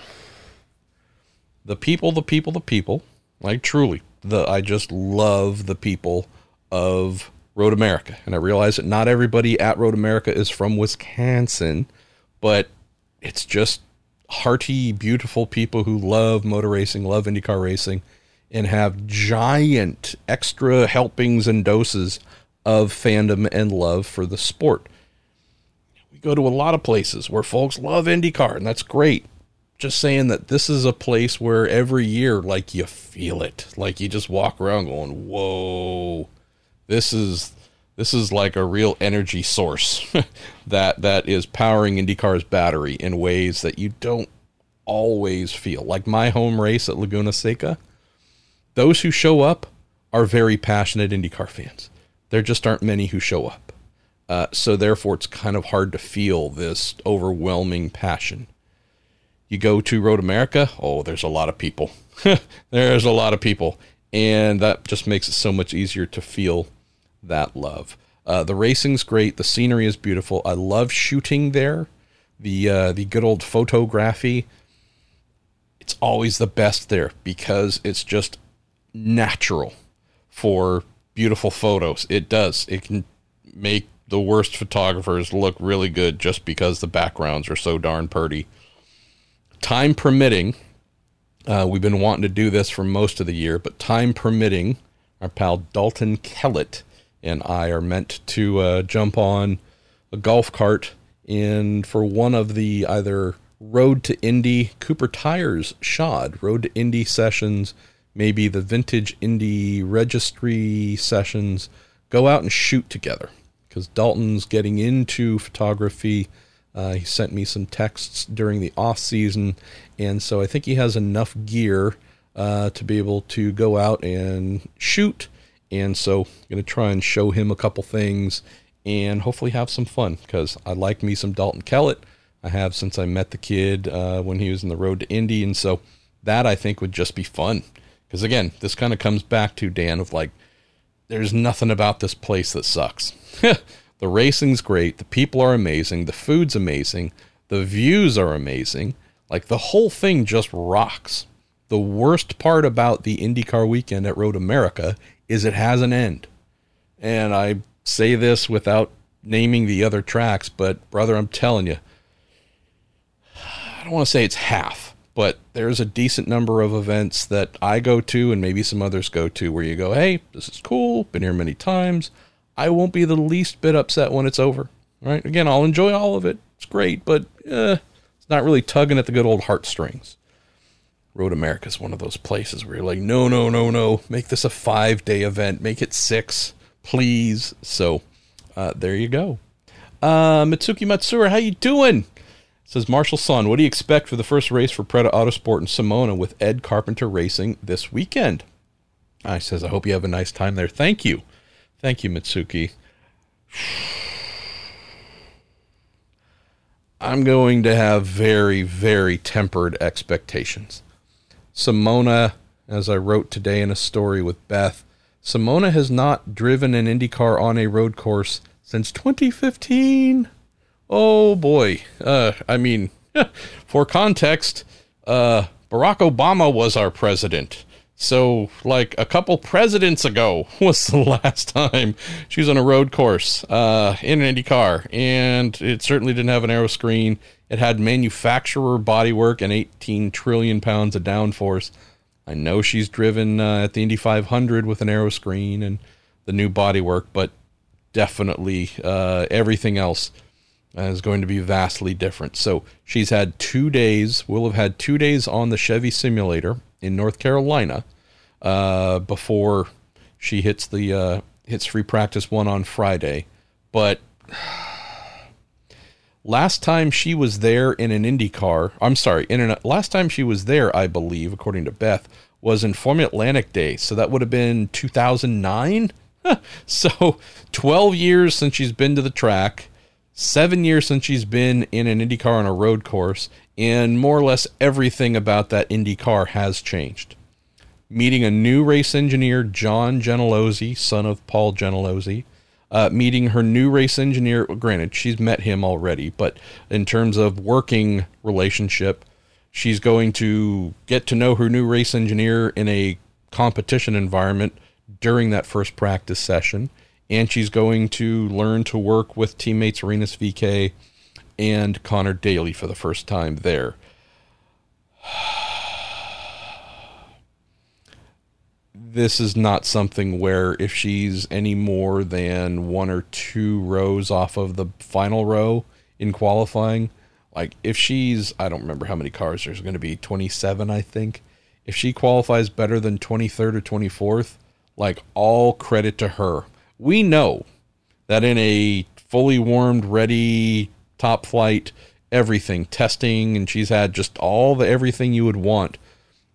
S1: the people, the people, the people. Like truly, the I just love the people of Road America, and I realize that not everybody at Road America is from Wisconsin, but it's just hearty, beautiful people who love motor racing, love IndyCar racing, and have giant extra helpings and doses of fandom and love for the sport. We go to a lot of places where folks love IndyCar, and that's great. Just saying that this is a place where every year, like you feel it, like you just walk around going, "Whoa, this is this is like a real energy source that that is powering IndyCar's battery in ways that you don't always feel. Like my home race at Laguna Seca, those who show up are very passionate IndyCar fans. There just aren't many who show up. Uh, so therefore, it's kind of hard to feel this overwhelming passion. You go to Road America, oh, there's a lot of people. there's a lot of people, and that just makes it so much easier to feel that love. Uh, the racing's great. The scenery is beautiful. I love shooting there. The uh, the good old photography. It's always the best there because it's just natural for beautiful photos. It does. It can make the worst photographers look really good just because the backgrounds are so darn pretty. Time permitting, uh, we've been wanting to do this for most of the year, but time permitting, our pal Dalton Kellett and I are meant to uh, jump on a golf cart in for one of the either Road to Indy Cooper Tires Shod Road to Indy sessions, maybe the Vintage Indy Registry sessions. Go out and shoot together because Dalton's getting into photography. Uh, he sent me some texts during the off season, and so I think he has enough gear uh, to be able to go out and shoot And so I'm going to try and show him a couple things and hopefully have some fun because I like me some Dalton Kellett. I have since I met the kid uh, when he was in the road to Indy. And so that I think would just be fun. Because again, this kind of comes back to Dan of like, there's nothing about this place that sucks. the racing's great. The people are amazing. The food's amazing. The views are amazing. Like the whole thing just rocks. The worst part about the IndyCar weekend at Road America is it has an end. And I say this without naming the other tracks, but brother, I'm telling you, I don't want to say it's half, but there's a decent number of events that I go to and maybe some others go to where you go, hey, this is cool, been here many times. I won't be the least bit upset when it's over. Right? Again, I'll enjoy all of it. It's great, but eh, it's not really tugging at the good old heartstrings. Road America is one of those places where you're like, no, no, no, no, make this a five day event, make it six, please. So uh, there you go. Uh, Mitsuki Matsura, how you doing? Says Marshall Son, what do you expect for the first race for Paretta Autosport in Simona with Ed Carpenter Racing this weekend? I says, I hope you have a nice time there. Thank you. Thank you, Mitsuki. I'm going to have very, very tempered expectations. Simona, as I wrote today in a story with Beth, Simona has not driven an IndyCar on a road course since 2015. Oh boy. Uh, I mean, for context, uh, Barack Obama was our president. So, like a couple presidents ago was the last time she was on a road course uh, in an Indy car, and it certainly didn't have an aero screen. It had manufacturer bodywork and 18 trillion pounds of downforce. I know she's driven uh, at the Indy 500 with an aero screen and the new bodywork, but definitely uh, everything else is going to be vastly different. So she's had two days. We'll have had two days on the Chevy simulator in North Carolina uh, before she hits the uh, hits free practice one on Friday. But last time she was there in an Indy car, I'm sorry, in an, last time she was there, I believe, according to Beth, was in Formula Atlantic Day. So that would have been 2009. so 12 years since she's been to the track, seven years since she's been in an Indy car on a road course, and more or less everything about that Indy car has changed. Meeting a new race engineer, John Gentilozzi, son of Paul Gentilozzi. Uh, meeting her new race engineer. Granted, she's met him already, but in terms of working relationship, she's going to get to know her new race engineer in a competition environment during that first practice session, and she's going to learn to work with teammates Rinus VeeKay and Conor Daly for the first time there. this is not something where if she's any more than one or two rows off of the final row in qualifying, like if she's, I don't remember how many cars there's going to be, 27, I think. If she qualifies better than 23rd or 24th, like all credit to her. We know that in a fully warmed, ready top flight, everything, testing, and she's had just all the everything you would want.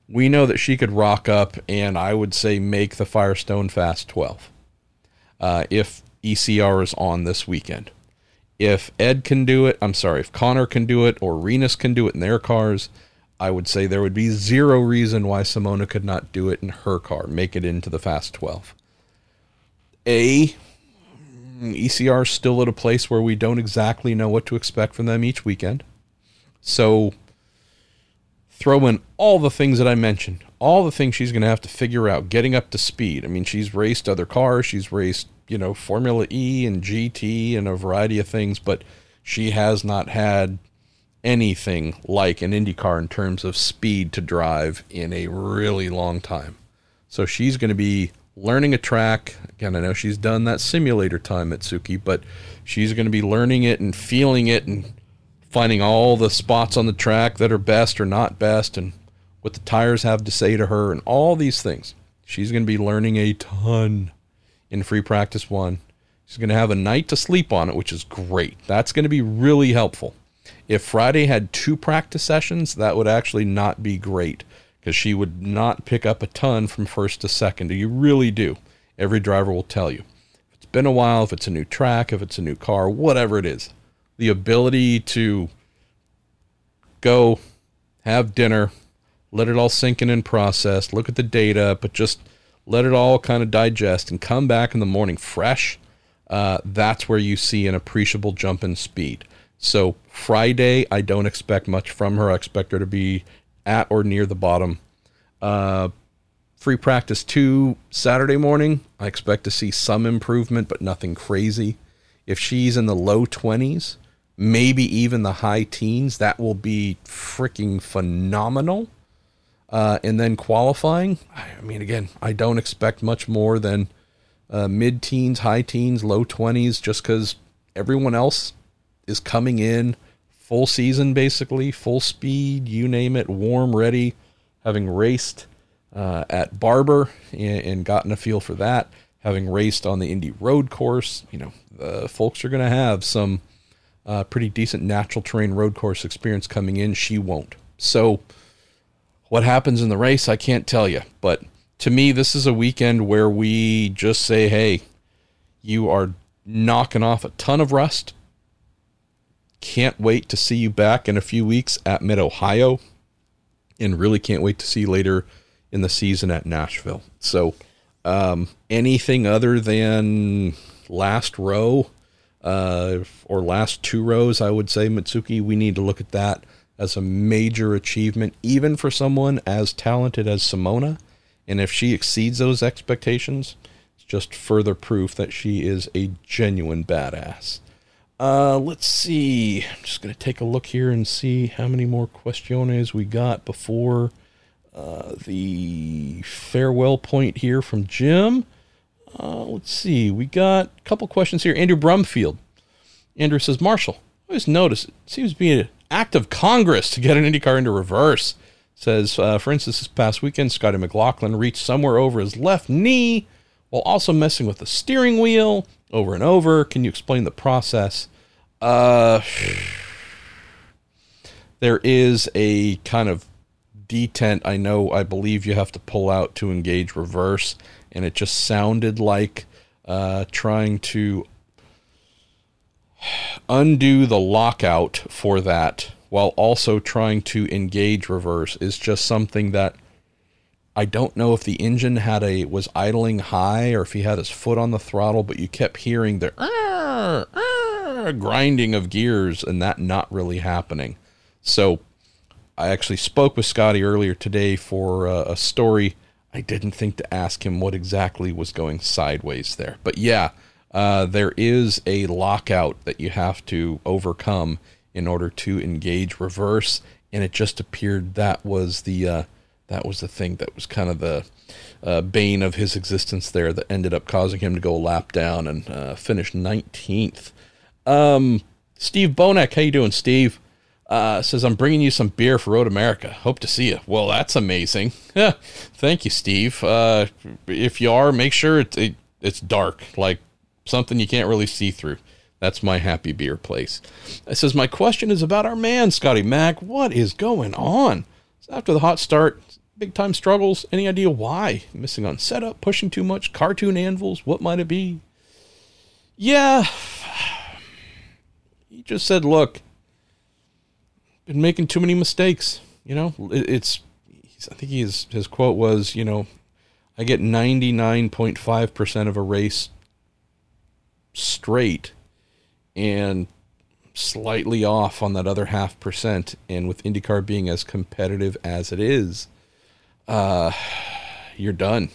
S1: We know that she could rock up and I would say make the Firestone Fast 12 uh, if ECR is on this weekend. If Ed can do it, I'm sorry, if Conor can do it or Rinus can do it in their cars, I would say there would be zero reason why Simona could not do it in her car, make it into the Fast 12. A, ECR is still at a place where we don't exactly know what to expect from them each weekend. So throw in all the things that I mentioned, all the things she's going to have to figure out, getting up to speed. I mean, she's raced other cars, she's raced, you know, Formula E and GT and a variety of things, but she has not had anything like an IndyCar in terms of speed to drive in a really long time. So she's going to be learning a track. Again, I know she's done that simulator time at Suki, but she's going to be learning it and feeling it and finding all the spots on the track that are best or not best and what the tires have to say to her and all these things. She's going to be learning a ton in free practice one. She's going to have a night to sleep on it, which is great. That's going to be really helpful. If Friday had two practice sessions, that would actually not be great because she would not pick up a ton from first to second. You really do. Every driver will tell you. If it's been a while, if it's a new track, if it's a new car, whatever it is, the ability to go have dinner, let it all sink in and process, look at the data, but just let it all kind of digest and come back in the morning fresh. Uh, that's where you see an appreciable jump in speed. So Friday, I don't expect much from her. I expect her to be at or near the bottom. Uh, free practice two Saturday morning, I expect to see some improvement, but nothing crazy. If she's in the low 20s, maybe even the high teens, that will be freaking phenomenal. Uh, and then qualifying, I mean, again, I don't expect much more than uh, mid teens, high teens, low 20s, just because everyone else is coming in full season, basically, full speed, you name it, warm, ready, having raced uh, at Barber and, and, gotten a feel for that, having raced on the Indy Road Course. You know, the folks are going to have some uh, pretty decent natural terrain road course experience coming in. She won't. So, what happens in the race, I can't tell you. But to me, this is a weekend where we just say, hey, you are knocking off a ton of rust can't wait to see you back in a few weeks at Mid Ohio, and really can't wait to see you later in the season at Nashville. So, um, anything other than last row uh, or last two rows, I would say, Mitsuki, we need to look at that as a major achievement, even for someone as talented as Simona. And if she exceeds those expectations, it's just further proof that she is a genuine badass. Uh, let's see. I'm just going to take a look here and see how many more questiones we got before uh, the farewell point here from Jim. Uh, let's see. We got a couple questions here. Andrew Brumfield. Andrew says, Marshall, I always notice it seems to be an act of Congress to get an IndyCar into reverse. Says, uh, for instance, this past weekend, Scotty McLaughlin reached somewhere over his left knee while also messing with the steering wheel over and over. Can you explain the process? Uh, there is a kind of detent I know I believe you have to pull out to engage reverse, and it just sounded like uh, trying to undo the lockout for that while also trying to engage reverse is just something that I don't know if the engine had a was idling high or if he had his foot on the throttle, but you kept hearing the uh, uh, grinding of gears and that not really happening. So I actually spoke with Scotty earlier today for uh, a story. I didn't think to ask him what exactly was going sideways there, but yeah, uh, there is a lockout that you have to overcome in order to engage reverse, and it just appeared that was the uh, that was the thing that was kind of the uh, bane of his existence there that ended up causing him to go a lap down and uh, finish 19th. Um, Steve Bonek, how you doing, Steve? Uh, says I'm bringing you some beer for Road America. Hope to see you. Well, that's amazing. Thank you, Steve. Uh, if you are, make sure it, it, it's dark, like something you can't really see through. That's my happy beer place. It says my question is about our man Scotty Mack. What is going on? After the hot start, big time struggles. Any idea why? Missing on setup, pushing too much, cartoon anvils. What might it be? Yeah. Just said, look, been making too many mistakes. You know, it's, I think his, his quote was, you know, I get 99.5% of a race straight and slightly off on that other half percent. And with IndyCar being as competitive as it is, uh, you're done.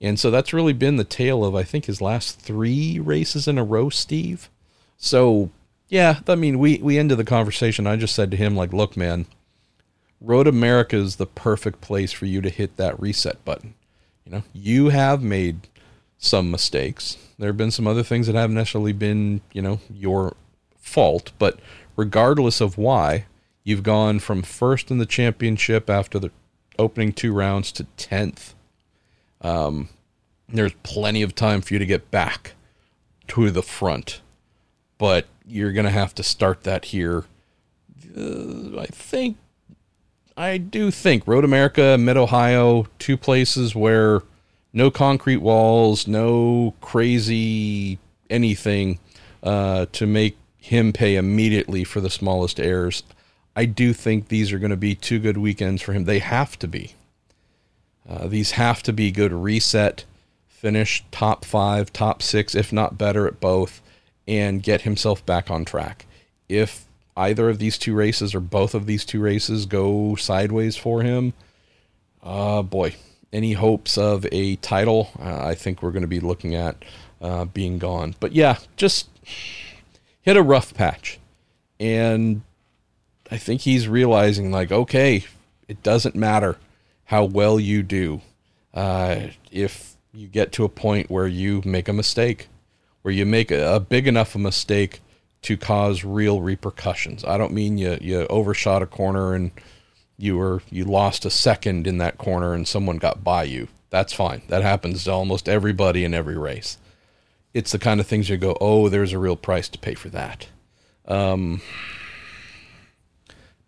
S1: And so that's really been the tale of, I think, his last three races in a row, Steve. So, yeah, I mean, we, we ended the conversation. I just said to him, like, look, man, Road America is the perfect place for you to hit that reset button. You know, you have made some mistakes. There have been some other things that haven't necessarily been, you know, your fault, but regardless of why, you've gone from first in the championship after the opening two rounds to 10th. Um, there's plenty of time for you to get back to the front, but you're going to have to start that here. Uh, I think, I do think Road America, Mid Ohio, two places where no concrete walls, no crazy anything uh, to make him pay immediately for the smallest errors. I do think these are going to be two good weekends for him. They have to be. Uh, these have to be good reset, finish top five, top six, if not better at both, and get himself back on track. If either of these two races or both of these two races go sideways for him, uh, boy, any hopes of a title, uh, I think we're going to be looking at uh, being gone. But yeah, just hit a rough patch. And I think he's realizing, like, okay, it doesn't matter how well you do. Uh, if you get to a point where you make a mistake, where you make a, a big enough a mistake to cause real repercussions. I don't mean you you overshot a corner and you were you lost a second in that corner and someone got by you. That's fine. That happens to almost everybody in every race. It's the kind of things you go, oh, there's a real price to pay for that. Um,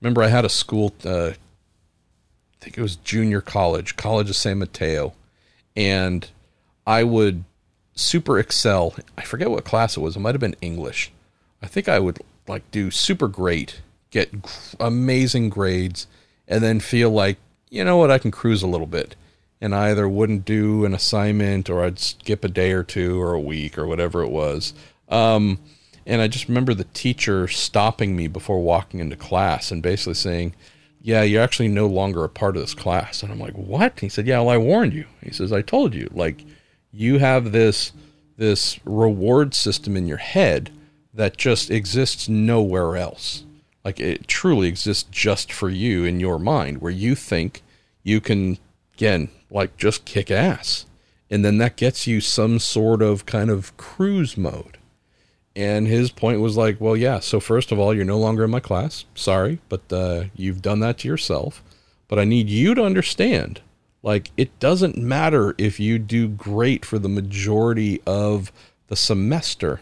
S1: remember, I had a school. Uh, I think it was junior college, College of San Mateo, and I would super excel. I forget what class it was. It might have been English. I think I would like do super great, get amazing grades, and then feel like, you know what, I can cruise a little bit. And I either wouldn't do an assignment or I'd skip a day or two or a week or whatever it was. Um, and I just remember the teacher stopping me before walking into class and basically saying, Yeah, you're actually no longer a part of this class. And I'm like, What? He said, Yeah, well, I warned you. He says, I told you. Like, you have this this reward system in your head that just exists nowhere else. Like it truly exists just for you in your mind, where you think you can, again, like just kick ass. And then that gets you some sort of kind of cruise mode. And his point was like, well, yeah, so first of all, you're no longer in my class. Sorry, but uh, you've done that to yourself. But I need you to understand like, it doesn't matter if you do great for the majority of the semester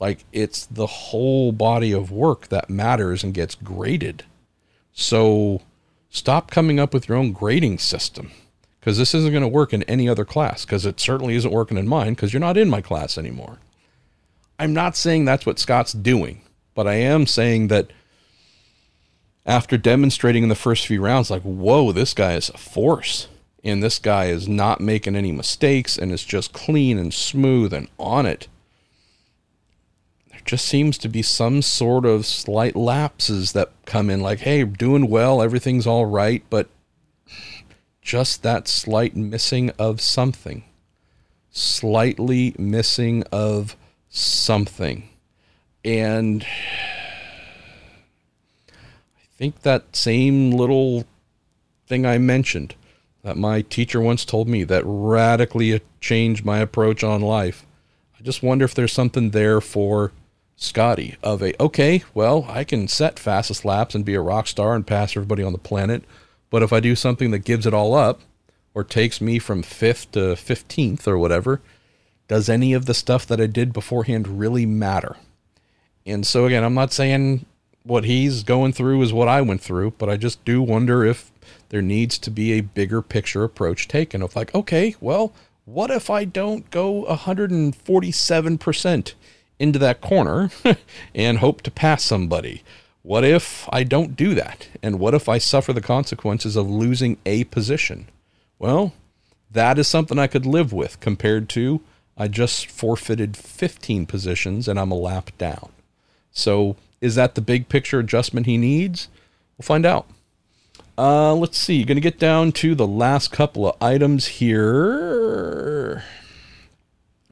S1: like it's the whole body of work that matters and gets graded. So stop coming up with your own grading system because this isn't going to work in any other class because it certainly isn't working in mine because you're not in my class anymore. I'm not saying that's what Scott's doing, but I am saying that after demonstrating in the first few rounds, like, whoa, this guy is a force. And this guy is not making any mistakes and is just clean and smooth and on it There just seems to be some sort of slight lapses that come in like hey doing well everything's all right but just that slight missing of something slightly missing of something. And i think that same little thing i mentioned that my teacher once told me that radically changed my approach on life i just wonder if there's something there for Scotty of a okay, well, I can set fastest laps and be a rock star and pass everybody on the planet, but if I do something that gives it all up or takes me from 5th to 15th or whatever, does any of the stuff that I did beforehand really matter? And so again, I'm not saying what he's going through is what I went through, but I just do wonder if there needs to be a bigger picture approach taken of like, okay, well, what if I don't go 147%? into that corner and hope to pass somebody? What if I don't do that? And what if I suffer the consequences of losing a position? Well, that is something I could live with compared to I just forfeited 15 positions and I'm a lap down. So, is that the big picture adjustment he needs? We'll find out. Uh, let's see. Going to get down to the last couple of items here.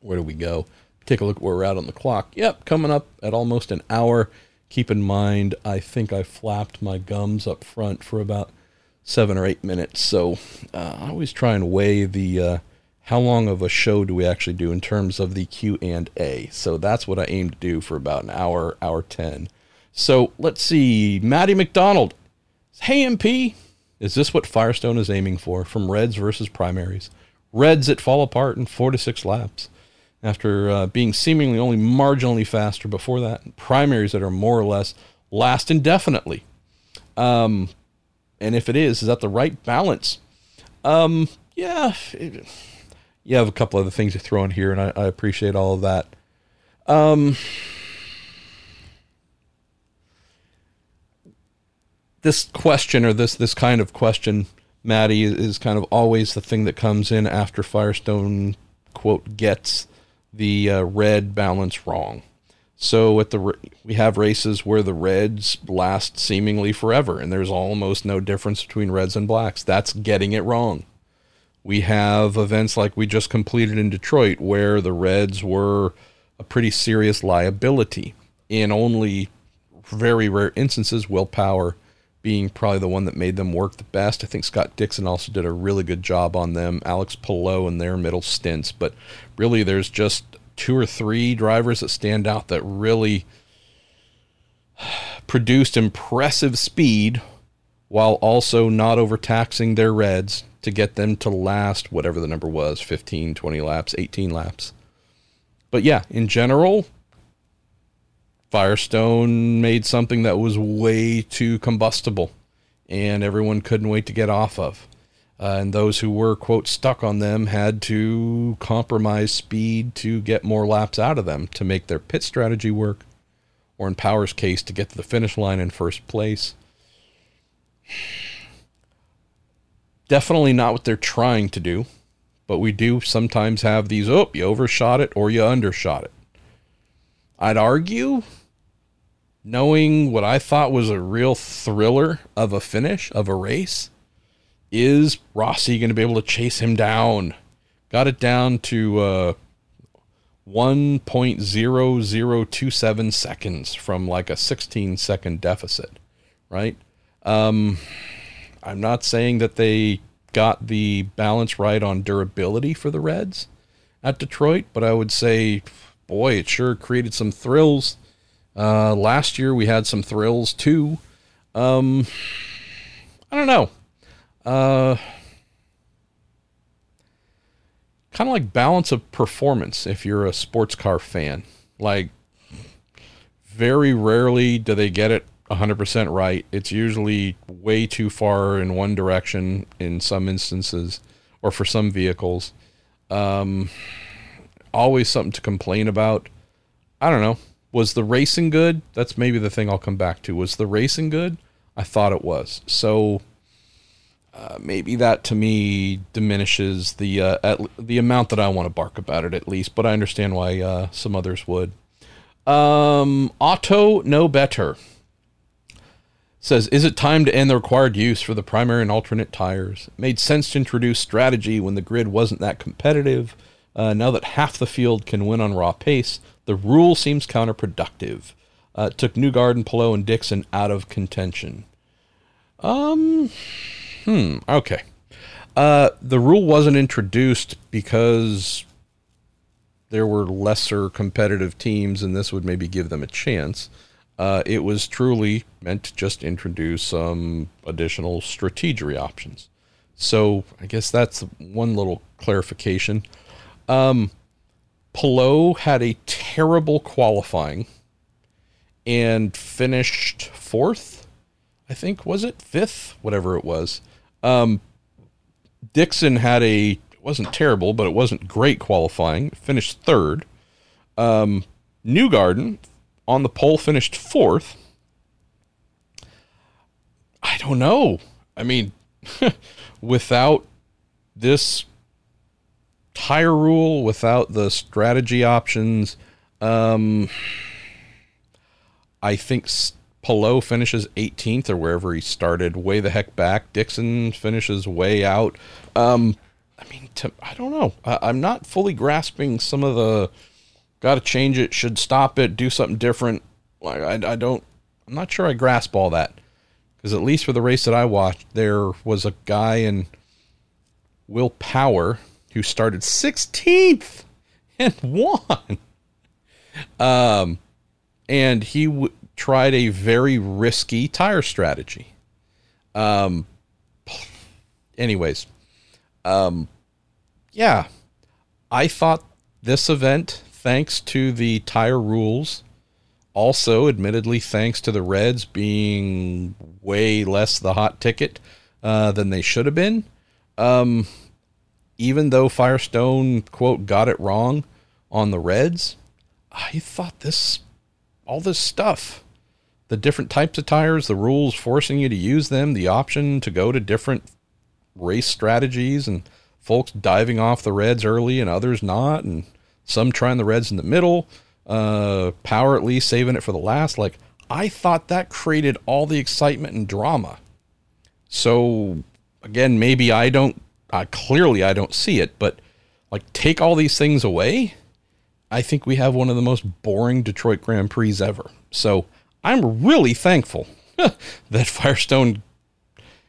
S1: Where do we go? take a look where we're at on the clock. Yep, coming up at almost an hour. Keep in mind, I think I flapped my gums up front for about seven or eight minutes. So uh, I always try and weigh the uh, how long of a show do we actually do in terms of the Q and A. So that's what I aim to do for about an hour, hour ten. So let's see, Maddie McDonald. Hey MP, is this what Firestone is aiming for from Reds versus primaries? Reds that fall apart in four to six laps after uh, being seemingly only marginally faster before that. Primaries that are more or less last indefinitely. Um, and if it is, is that the right balance? Um, yeah, it, you have a couple other things to throw in here, and I, I appreciate all of that. Um, this question or this this kind of question, Maddie, is kind of always the thing that comes in after Firestone quote gets the uh, red balance wrong. So at the we have races where the reds last seemingly forever, and there's almost no difference between reds and blacks. That's getting it wrong. We have events like we just completed in Detroit where the reds were a pretty serious liability. In only very rare instances, Will Power being probably the one that made them work the best. I think Scott Dixon also did a really good job on them. Alex Palou in their middle stints, but really there's just two or three drivers that stand out that really produced impressive speed while also not overtaxing their reds to get them to last whatever the number was 15 20 laps 18 laps but yeah in general Firestone made something that was way too combustible and everyone couldn't wait to get off of. Uh, and those who were, quote, stuck on them had to compromise speed to get more laps out of them to make their pit strategy work, or in Power's case, to get to the finish line in first place. Definitely not what they're trying to do, but we do sometimes have these oh, you overshot it or you undershot it. I'd argue, knowing what I thought was a real thriller of a finish of a race, is Rossi going to be able to chase him down? Got it down to uh, 1.0027 seconds from like a 16 second deficit, right? Um, I'm not saying that they got the balance right on durability for the Reds at Detroit, but I would say boy, it sure created some thrills. Uh, last year we had some thrills too. Um, I don't know. Uh, kind of like balance of performance if you're a sports car fan. Like, very rarely do they get it 100% right. It's usually way too far in one direction in some instances or for some vehicles. Um, always something to complain about. I don't know. Was the racing good? That's maybe the thing I'll come back to. Was the racing good? I thought it was. So uh, maybe that to me diminishes the uh, at, the amount that I want to bark about it at least. But I understand why uh, some others would. Um, Auto no better says, Is it time to end the required use for the primary and alternate tires? It made sense to introduce strategy when the grid wasn't that competitive. Uh, now that half the field can win on raw pace, the rule seems counterproductive. Uh, took Newgarden, Palou, and Dixon out of contention. Um, hmm, okay. Uh, the rule wasn't introduced because there were lesser competitive teams, and this would maybe give them a chance. Uh, it was truly meant to just introduce some additional strategery options. So I guess that's one little clarification. Um, Palou had a terrible qualifying and finished fourth. I think was it fifth, whatever it was. Um, Dixon had a wasn't terrible, but it wasn't great qualifying. Finished third. Um, Newgarden on the pole finished fourth. I don't know. I mean, without this tire rule without the strategy options. Um, I think Palou finishes 18th or wherever he started, way the heck back. Dixon finishes way out. Um, I mean, to, I don't know. I, am not fully grasping some of the got to change it, should stop it, do something different. Like I, I don't. I'm not sure I grasp all that because at least for the race that I watched, there was a guy in Will Power who started 16th and won. Um, and he w- tried a very risky tire strategy. Um, anyways, um, yeah, I thought this event, thanks to the tire rules, also admittedly thanks to the Reds being way less the hot ticket uh, than they should have been, um, even though Firestone quote got it wrong on the Reds, I thought this all this stuff, the different types of tires, the rules forcing you to use them, the option to go to different race strategies and folks diving off the reds early and others not and some trying the reds in the middle, uh, power at least saving it for the last. Like I thought that created all the excitement and drama. So again, maybe I don't. Uh, clearly, I don't see it. But like, take all these things away. I think we have one of the most boring Detroit Grand Prix ever. So I'm really thankful that Firestone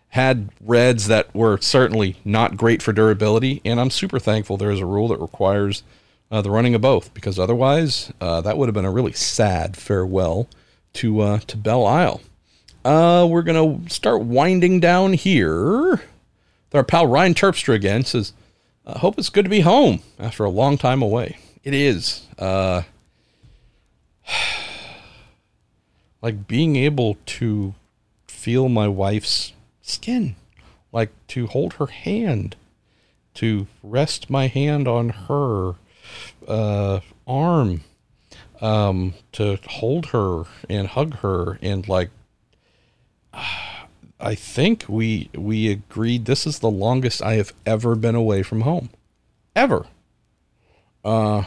S1: had reds that were certainly not great for durability, and I'm super thankful there is a rule that requires uh, the running of both because otherwise uh, that would have been a really sad farewell to uh, to Belle Isle. Uh, we're gonna start winding down here. Our pal Ryan Terpstra again says, "I hope it's good to be home after a long time away." It is. Uh, like being able to feel my wife's skin, like to hold her hand, to rest my hand on her uh, arm, um, to hold her and hug her and like I think we we agreed this is the longest I have ever been away from home. Ever. Uh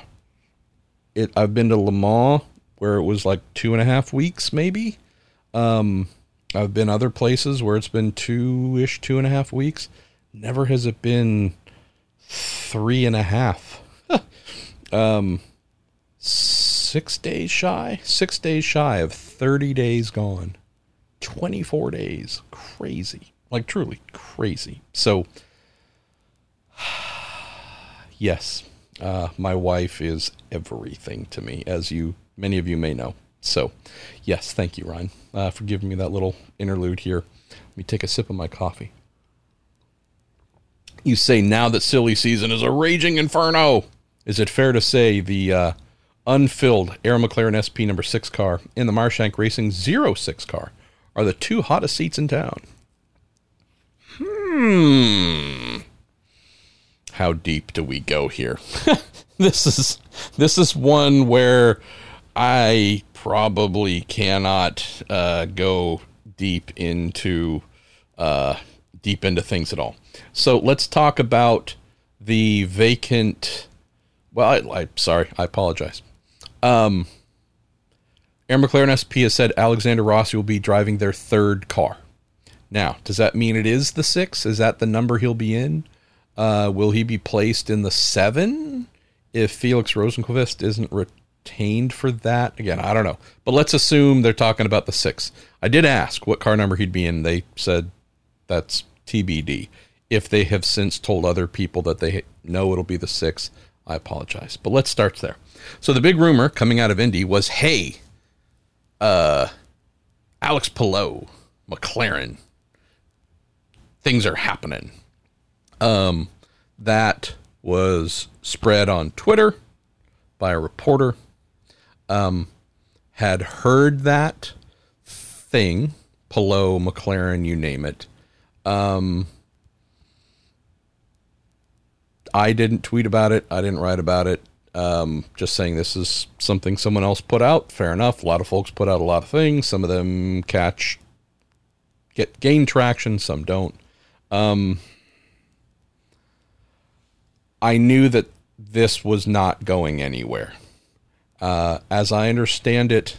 S1: it I've been to Le Mans where it was like two and a half weeks maybe. Um I've been other places where it's been two ish, two and a half weeks. Never has it been three and a half. um six days shy. Six days shy of thirty days gone. 24 days. Crazy. Like truly crazy. So, yes, uh, my wife is everything to me, as you many of you may know. So, yes, thank you, Ryan, uh, for giving me that little interlude here. Let me take a sip of my coffee. You say now that silly season is a raging inferno. Is it fair to say the uh, unfilled Arrow McLaren SP number six car in the Meyer Shank Racing 06 car are the two hottest seats in town. Hmm. How deep do we go here? this is this is one where I probably cannot uh, go deep into uh, deep into things at all. So let's talk about the vacant. Well, I, I sorry, I apologize. Um, Arrow McLaren SP has said Alexander Rossi will be driving their third car. Now, does that mean it is the six? Is that the number he'll be in? Uh, will he be placed in the seven if Felix Rosenqvist isn't retained for that? Again, I don't know. But let's assume they're talking about the six. I did ask what car number he'd be in. They said that's TBD. If they have since told other people that they know it'll be the six, I apologize. But let's start there. So the big rumor coming out of Indy was hey, uh, Alex Palou, McLaren. Things are happening. Um, that was spread on Twitter by a reporter. Um, had heard that thing, Palou, McLaren, you name it. Um, I didn't tweet about it. I didn't write about it. Um, just saying this is something someone else put out. Fair enough. A lot of folks put out a lot of things. Some of them catch, get gain traction. Some don't. Um, I knew that this was not going anywhere. Uh, as I understand it,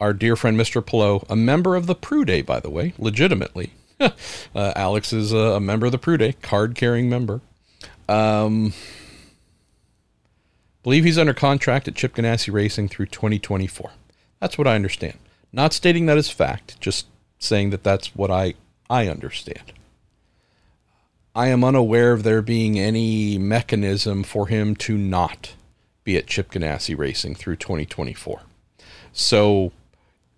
S1: our dear friend Mr. Palou, a member of the Prude by the way, legitimately. uh, Alex is a, a, member of the Prude card carrying member. Um, Believe he's under contract at Chip Ganassi Racing through 2024. That's what I understand. Not stating that as fact, just saying that that's what I I understand. I am unaware of there being any mechanism for him to not be at Chip Ganassi Racing through 2024. So,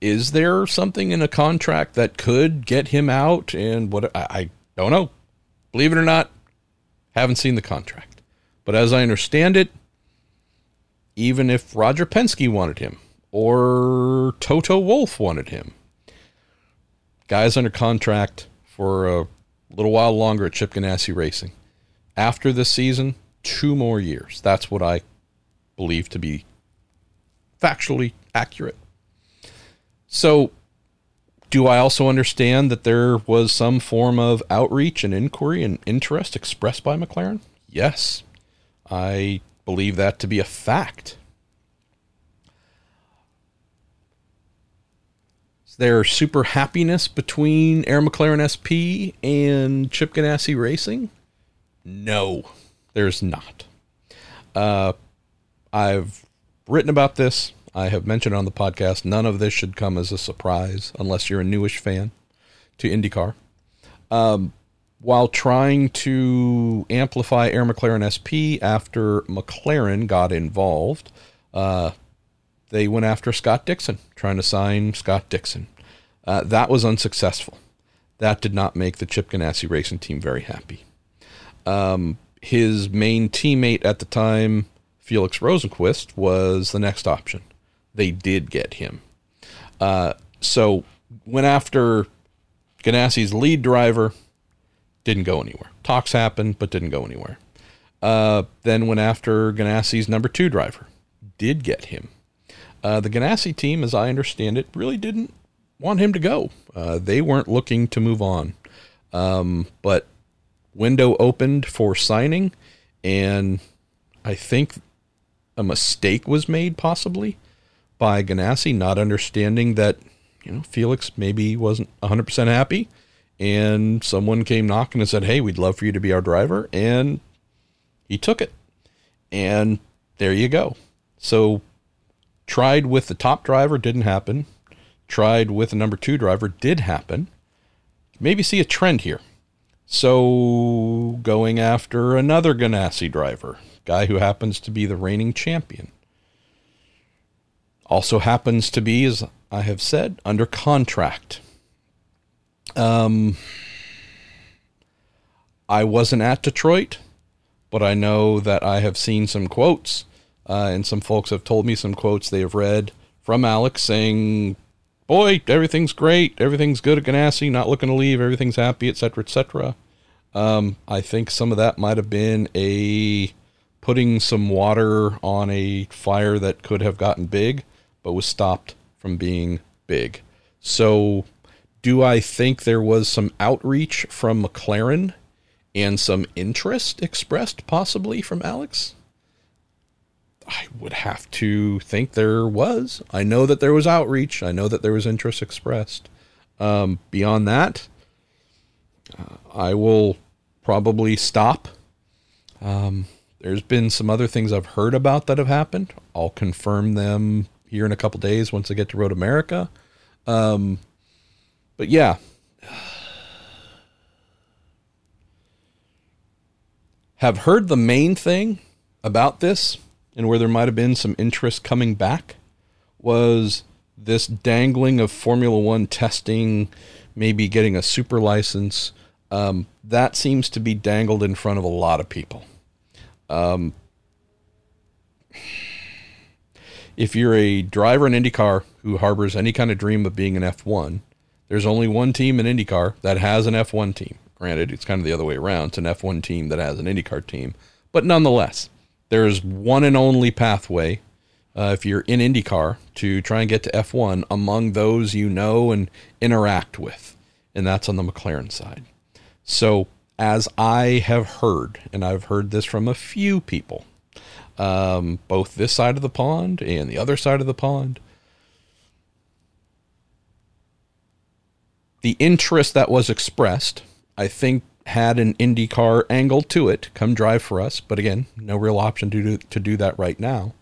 S1: is there something in a contract that could get him out? And what I, I don't know. Believe it or not, haven't seen the contract. But as I understand it, even if Roger Penske wanted him or Toto Wolff wanted him. Guy's under contract for a little while longer at Chip Ganassi Racing. after this season, two more years. That's what I believe to be factually accurate. So, do I also understand that there was some form of outreach and inquiry and interest expressed by McLaren? Yes. I believe that to be a fact. Is there super happiness between Arrow McLaren SP and Chip Ganassi Racing? No, there's not. Uh, I've written about this. I have mentioned on the podcast. None of this should come as a surprise unless you're a newish fan to IndyCar. Um, while trying to amplify Arrow McLaren SP after McLaren got involved, uh, they went after Scott Dixon, trying to sign Scott Dixon. Uh, that was unsuccessful. That did not make the Chip Ganassi racing team very happy. Um, his main teammate at the time, Felix Rosenqvist, was the next option. They did get him. Uh, so went after Ganassi's lead driver, didn't go anywhere. Talks happened, but didn't go anywhere. Uh, then went after Ganassi's number two driver, did get him. Uh, the Ganassi team, as I understand it, really didn't want him to go. Uh, they weren't looking to move on. Um, but window opened for signing, and I think a mistake was made possibly by Ganassi not understanding that you know Felix maybe wasn't 100% happy and someone came knocking and said, "Hey, we'd love for you to be our driver." And he took it. And there you go. So tried with the top driver didn't happen. Tried with the number 2 driver did happen. Maybe see a trend here. So going after another Ganassi driver, guy who happens to be the reigning champion. Also happens to be, as I have said, under contract. Um, I wasn't at Detroit, but I know that I have seen some quotes, uh, and some folks have told me some quotes they have read from Alex saying, "Boy, everything's great, everything's good at Ganassi, not looking to leave, everything's happy, etc., etc." Um, I think some of that might have been a putting some water on a fire that could have gotten big, but was stopped from being big. So do I think there was some outreach from McLaren and some interest expressed possibly from Alex? I would have to think there was. I know that there was outreach. I know that there was interest expressed. Um, beyond that, uh, I will probably stop. Um, there's been some other things I've heard about that have happened. I'll confirm them here in a couple days once I get to Road America. Um, but yeah. Have heard the main thing about this and where there might have been some interest coming back was this dangling of Formula One testing, maybe getting a super license. Um, that seems to be dangled in front of a lot of people. Um, if you're a driver in IndyCar who harbors any kind of dream of being an F1, there's only one team in IndyCar that has an F1 team. Granted, it's kind of the other way around. It's an F1 team that has an IndyCar team. But nonetheless, there's one and only pathway uh, if you're in IndyCar to try and get to F1 among those you know and interact with. And that's on the McLaren side. So, as I have heard, and I've heard this from a few people, um, both this side of the pond and the other side of the pond, the interest that was expressed, I think, had an IndyCar angle to it. Come drive for us, but again, no real option to do, to do that right now.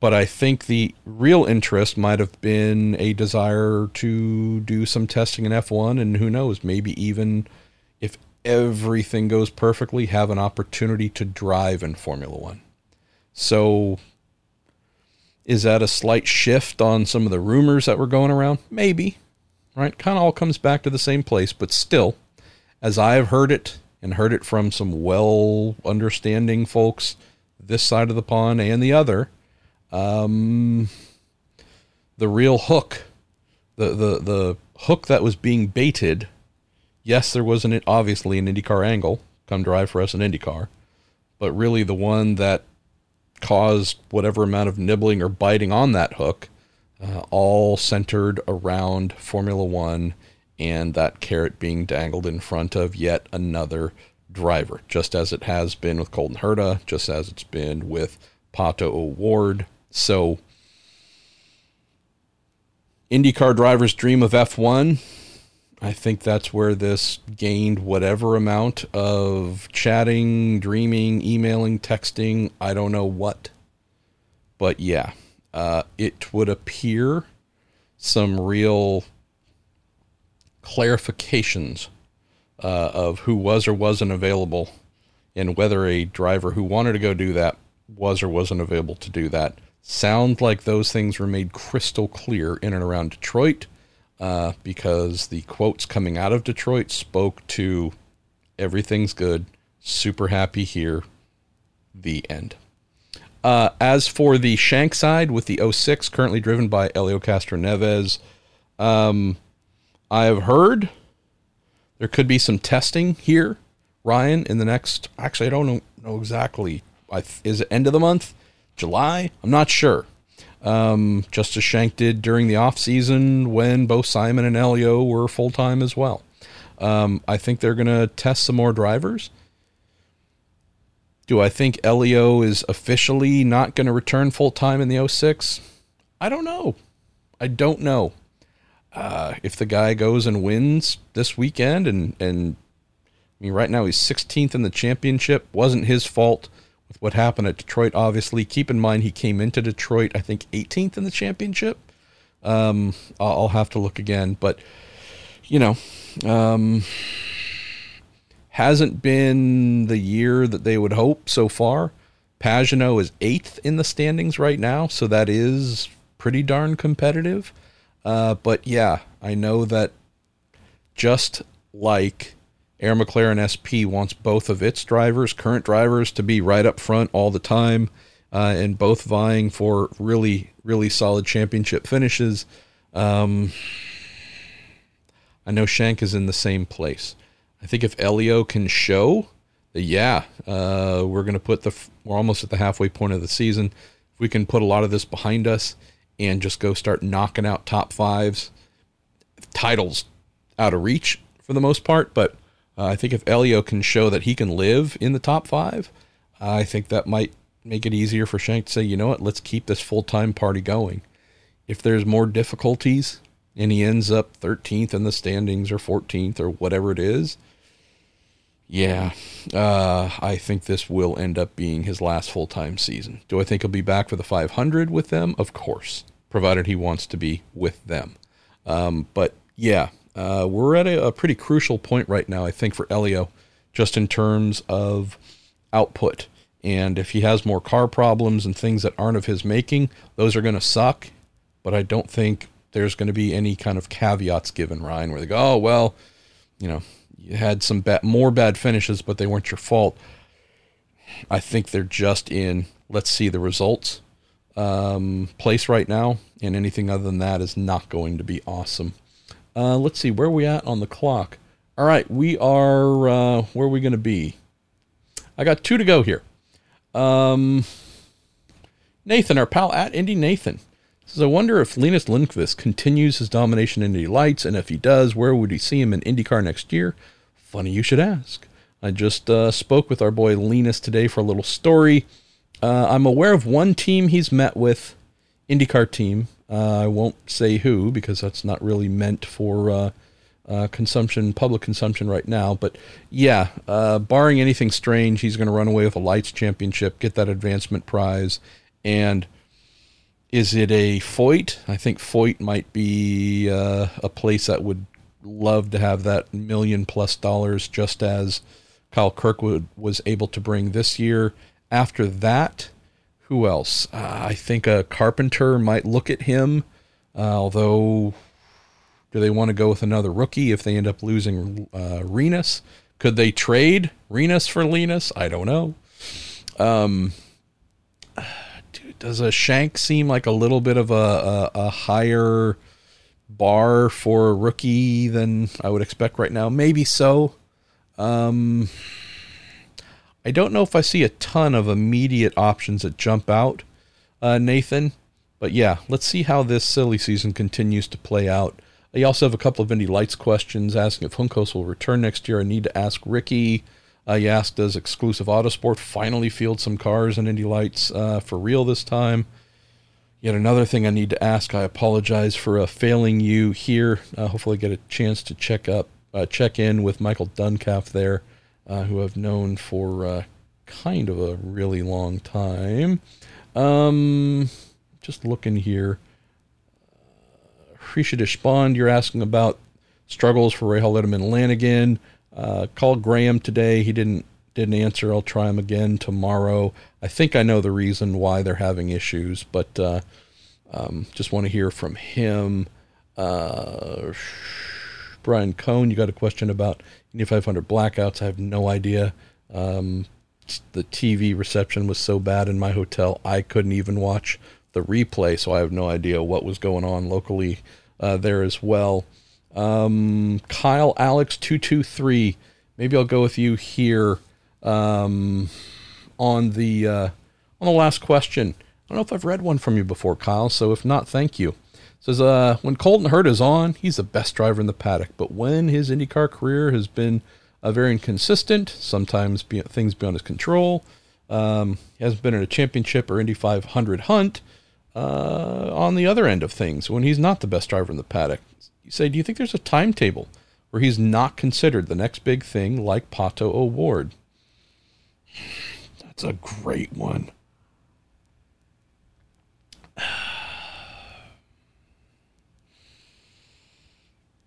S1: But I think the real interest might have been a desire to do some testing in F1, and who knows, maybe even if everything goes perfectly, have an opportunity to drive in Formula One. So, is that a slight shift on some of the rumors that were going around? Maybe right? Kind of all comes back to the same place, but still, as I have heard it and heard it from some well understanding folks this side of the pond and the other, um, the real hook, the, the, the hook that was being baited, yes, there was an, obviously an IndyCar angle come drive for us in IndyCar. But really, the one that caused whatever amount of nibbling or biting on that hook, uh, all centered around Formula One and that carrot being dangled in front of yet another driver, just as it has been with Colton Herta, just as it's been with Pato O'Ward. So, IndyCar drivers dream of F1. I think that's where this gained whatever amount of chatting, dreaming, emailing, texting, I don't know what. But yeah, uh, it would appear some real clarifications uh, of who was or wasn't available and whether a driver who wanted to go do that was or wasn't available to do that. Sound like those things were made crystal clear in and around Detroit uh, because the quotes coming out of Detroit spoke to everything's good, super happy here, the end. Uh, as for the Shank side with the 06, currently driven by Helio Castroneves, um, I have heard there could be some testing here, Ryan, in the next. Actually, I don't know, know exactly. I, is it end of the month? July? I'm not sure um, just as Shank did during the off season when both Simon and Helio were full time as well. Um, I think they're going to test some more drivers. Do I think Helio is officially not going to return full time in the 06? I don't know. I don't know. Uh, if the guy goes and wins this weekend, and and I mean, right now he's 16th in the championship, wasn't his fault with what happened at Detroit, obviously. Keep in mind he came into Detroit, I think, 18th in the championship. Um, I'll have to look again, but you know, um, hasn't been the year that they would hope so far. Pagenaud is eighth in the standings right now, so that is pretty darn competitive. Uh, but yeah, I know that just like Arrow McLaren SP wants both of its drivers, current drivers, to be right up front all the time, uh, and both vying for really, really solid championship finishes. Um, I know Shank is in the same place. I think if Helio can show yeah, uh, we're going to put the, we're almost at the halfway point of the season. If we can put a lot of this behind us and just go start knocking out top fives, titles out of reach for the most part, but uh, I think if Helio can show that he can live in the top five, I think that might make it easier for Shank to say, you know what, let's keep this full time party going. If there's more difficulties and he ends up 13th in the standings or 14th or whatever it is, yeah, uh, I think this will end up being his last full time season. Do I think he'll be back for the 500 with them? Of course, provided he wants to be with them. Um, but yeah, uh, we're at a, a, pretty crucial point right now, I think, for Helio, just in terms of output. And if he has more car problems and things that aren't of his making, those are going to suck. But I don't think there's going to be any kind of caveats given, Ryan, where they go, oh, well, you know, you had some bad, more bad finishes, but they weren't your fault. I think they're just in, let's see the results um, place right now. And anything other than that is not going to be awesome. Uh, let's see, where are we at on the clock? All right, we are, uh, where are we going to be? I got two to go here. Um, Nathan, our pal at Indy Nathan, says, I wonder if Linus Lundqvist continues his domination in Indy Lights, and if he does, where would he see him in IndyCar next year? Funny you should ask. I just uh, spoke with our boy Linus today for a little story. Uh, I'm aware of one team he's met with, IndyCar team, uh, I won't say who because that's not really meant for uh, uh, consumption, public consumption right now. But yeah, uh, barring anything strange, he's going to run away with a lights championship, get that advancement prize, and is it a Foyt? I think Foyt might be uh, a place that would love to have that million plus dollars, just as Kyle Kirkwood was able to bring this year. After that, who else? Uh, I think a Carpenter might look at him, uh, although do they want to go with another rookie if they end up losing uh, Rinus? Could they trade Rinus for Linus? I don't know. Um, does a Shank seem like a little bit of a, a, a higher bar for a rookie than I would expect right now? Maybe so. Um, I don't know if I see a ton of immediate options that jump out, uh, Nathan. But yeah, let's see how this silly season continues to play out. I also have a couple of Indy Lights questions asking if Juncos will return next year. I need to ask Ricky. Uh, asked, does exclusive Autosport finally field some cars in Indy Lights uh, for real this time? Yet another thing I need to ask. I apologize for uh, failing you here. Uh, hopefully, get a chance to check up, uh, check in with Michael Duncalf there, uh, who I've known for uh, kind of a really long time. Um, just looking here. Rishadish Bond, you're asking about struggles for Rahal Letterman Lanigan. Uh, called Graham today. He didn't didn't answer. I'll try him again tomorrow. I think I know the reason why they're having issues, but uh, um, just want to hear from him. Uh, Brian Cohn, you got a question about Indy 500 blackouts? I have no idea. Um, the TV reception was so bad in my hotel, I couldn't even watch the replay, so I have no idea what was going on locally uh, there as well. Um, Kyle Alex two two three. Maybe I'll go with you here um, on the uh, on the last question. I don't know if I've read one from you before, Kyle. So if not, thank you. It says uh, when Colton Herta is on, he's the best driver in the paddock. But when his IndyCar career has been uh, very inconsistent, sometimes be- things beyond his control. Um, he hasn't been in a championship or Indy 500 hunt. Uh, on the other end of things, when he's not the best driver in the paddock, say, do you think there's a timetable where he's not considered the next big thing like Pato O'Ward? That's a great one.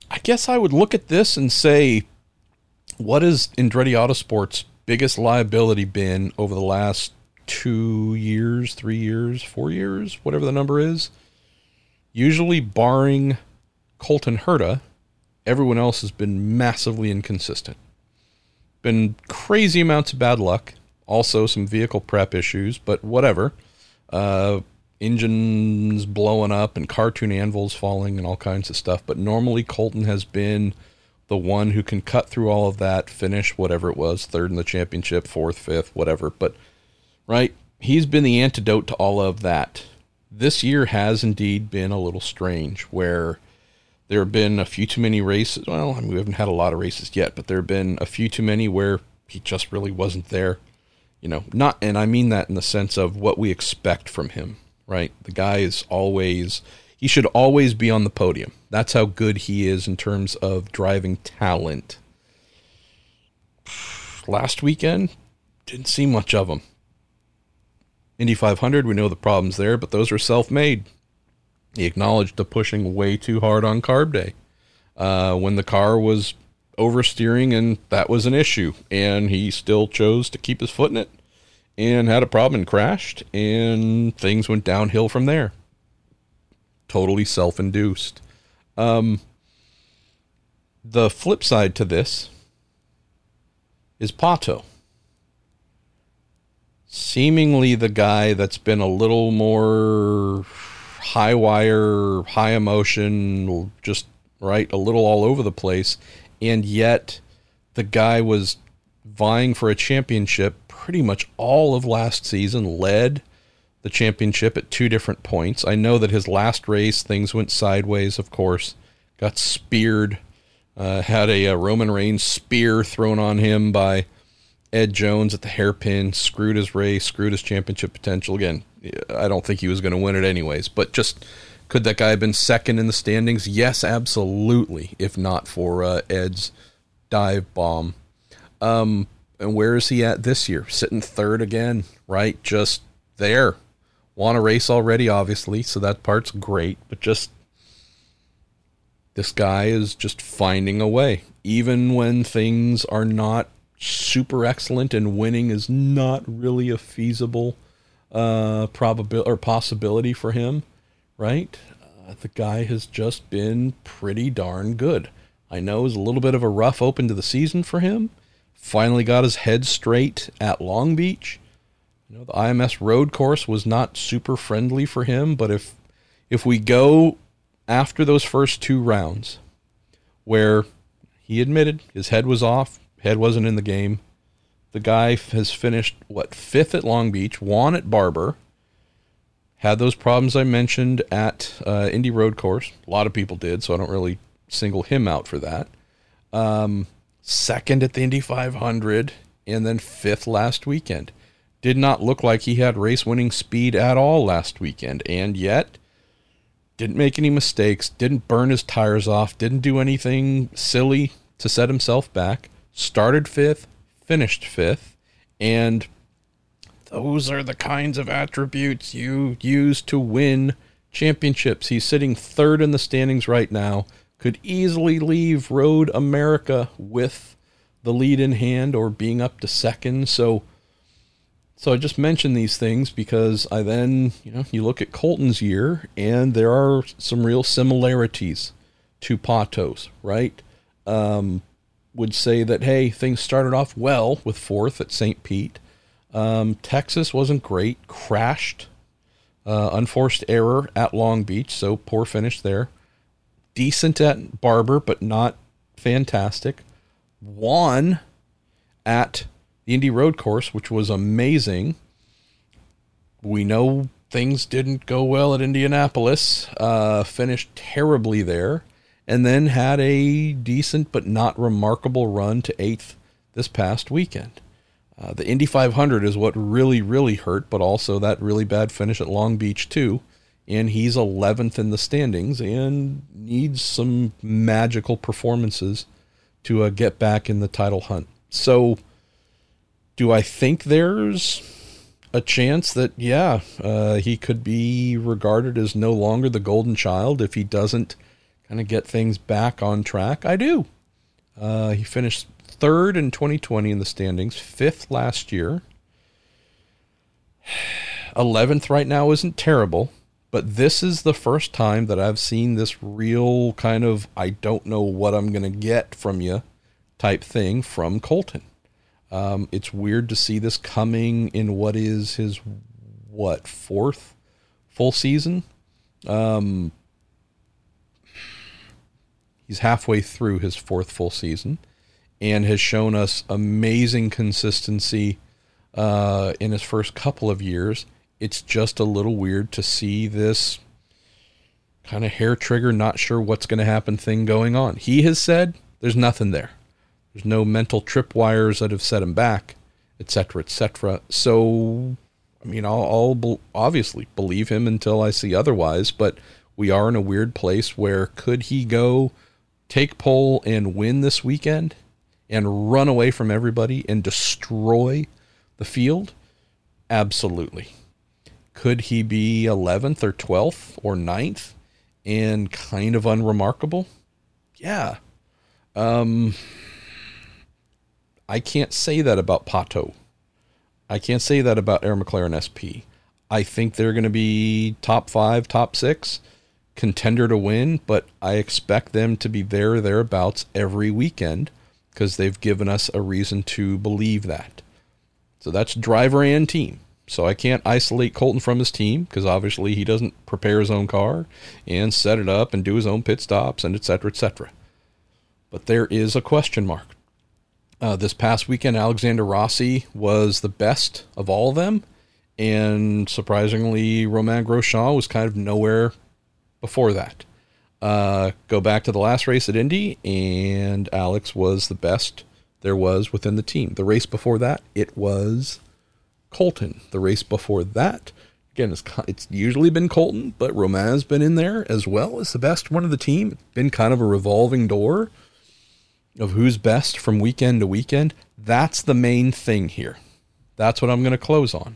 S1: I guess I would look at this and say, what has Andretti Autosport's biggest liability been over the last two years, three years, four years, whatever the number is? Usually, barring Colton Herta, everyone else has been massively inconsistent. Been crazy amounts of bad luck, also some vehicle prep issues, but whatever. Uh, engines blowing up and cartoon anvils falling and all kinds of stuff. But normally, Colton has been the one who can cut through all of that, finish whatever it was, third in the championship, fourth, fifth, whatever. But, right, he's been the antidote to all of that. This year has indeed been a little strange where there have been a few too many races. Well, I mean, we haven't had a lot of races yet, but there have been a few too many where he just really wasn't there. You know, not, and I mean that in the sense of what we expect from him, right? The guy is always, he should always be on the podium. That's how good he is in terms of driving talent. Last weekend, didn't see much of him. Indy 500, we know the problems there, but those are self made. He acknowledged the pushing way too hard on carb day uh, when the car was oversteering, and that was an issue. And he still chose to keep his foot in it and had a problem and crashed, and things went downhill from there. Totally self induced. Um, the flip side to this is Pato. Seemingly the guy that's been a little more high wire, high emotion, just right, a little all over the place. And yet the guy was vying for a championship pretty much all of last season, led the championship at two different points. I know that his last race, things went sideways, of course, got speared, uh, had a, a Roman Reigns spear thrown on him by Ed Jones at the hairpin, screwed his race, screwed his championship potential. Again, I don't think he was going to win it anyways. But just could that guy have been second in the standings? Yes, absolutely. If not for uh, Ed's dive bomb. Um, and where is he at this year? Sitting third again, right? Just there. Want to race already, obviously, so that part's great. But just this guy is just finding a way, even when things are not super excellent and winning is not really a feasible uh, probability or possibility for him, right? Uh, the guy has just been pretty darn good. I know it was a little bit of a rough open to the season for him. Finally got his head straight at Long Beach. You know, the IMS road course was not super friendly for him, but if if we go after those first two rounds, where he admitted his head was off, head wasn't in the game, The guy has finished, what, fifth at Long Beach, won at Barber, had those problems I mentioned at uh, Indy Road Course. A lot of people did, so I don't really single him out for that. Um, second at the Indy 500, and then fifth last weekend. Did not look like he had race winning speed at all last weekend, and yet didn't make any mistakes, didn't burn his tires off, didn't do anything silly to set himself back. Started fifth, finished fifth, and those are the kinds of attributes you use to win championships. He's sitting third in the standings right now. Could easily leave Road America with the lead in hand or being up to second. So so I just mention these things because I then, you know, you look at Colton's year and there are some real similarities to Pato's, right? Um, would say that, hey, things started off well with fourth at St. Pete. Um, Texas wasn't great, crashed, uh, unforced error at Long Beach, so poor finish there. Decent at Barber, but not fantastic. Won at the Indy Road Course, which was amazing. We know things didn't go well at Indianapolis, uh, finished terribly there, and then had a decent but not remarkable run to eighth this past weekend. Uh, the Indy 500 is what really, really hurt, but also that really bad finish at Long Beach, too. And he's 11th in the standings and needs some magical performances to uh, get back in the title hunt. So, do I think there's a chance that, yeah, uh, he could be regarded as no longer the golden child if he doesn't kind of get things back on track? I do. Uh, he finished third in 2020 in the standings, fifth last year. 11th right now isn't terrible, but this is the first time that I've seen this real kind of I don't know what I'm going to get from you type thing from Colton. Um, it's weird to see this coming in what is his what fourth full season. Um, he's halfway through his fourth full season, and has shown us amazing consistency uh, in his first couple of years. It's just a little weird to see this kind of hair trigger, not sure what's going to happen thing going on. He has said there's nothing there. There's no mental tripwires that have set him back, etc., etc. So, I mean, I'll, I'll be- obviously believe him until I see otherwise. But we are in a weird place where could he go take pole and win this weekend and run away from everybody and destroy the field? Absolutely. Could he be 11th or 12th or 9th and kind of unremarkable? Yeah. Um, I can't say that about Pato. I can't say that about Arrow McLaren SP. I think they're going to be top five, top six, contender to win, but I expect them to be there, thereabouts every weekend because they've given us a reason to believe that. So that's driver and team. So I can't isolate Colton from his team because obviously he doesn't prepare his own car and set it up and do his own pit stops and etc. etc. But there is a question mark. Uh, this past weekend, Alexander Rossi was the best of all of them. And surprisingly, Romain Grosjean was kind of nowhere before that. Uh, go back to the last race at Indy, and Alex was the best there was within the team. The race before that, it was Colton. The race before that, again, it's, it's usually been Colton, but Romain's been in there as well as the best one of the team. It's been kind of a revolving door of who's best from weekend to weekend, that's the main thing here. That's what I'm going to close on.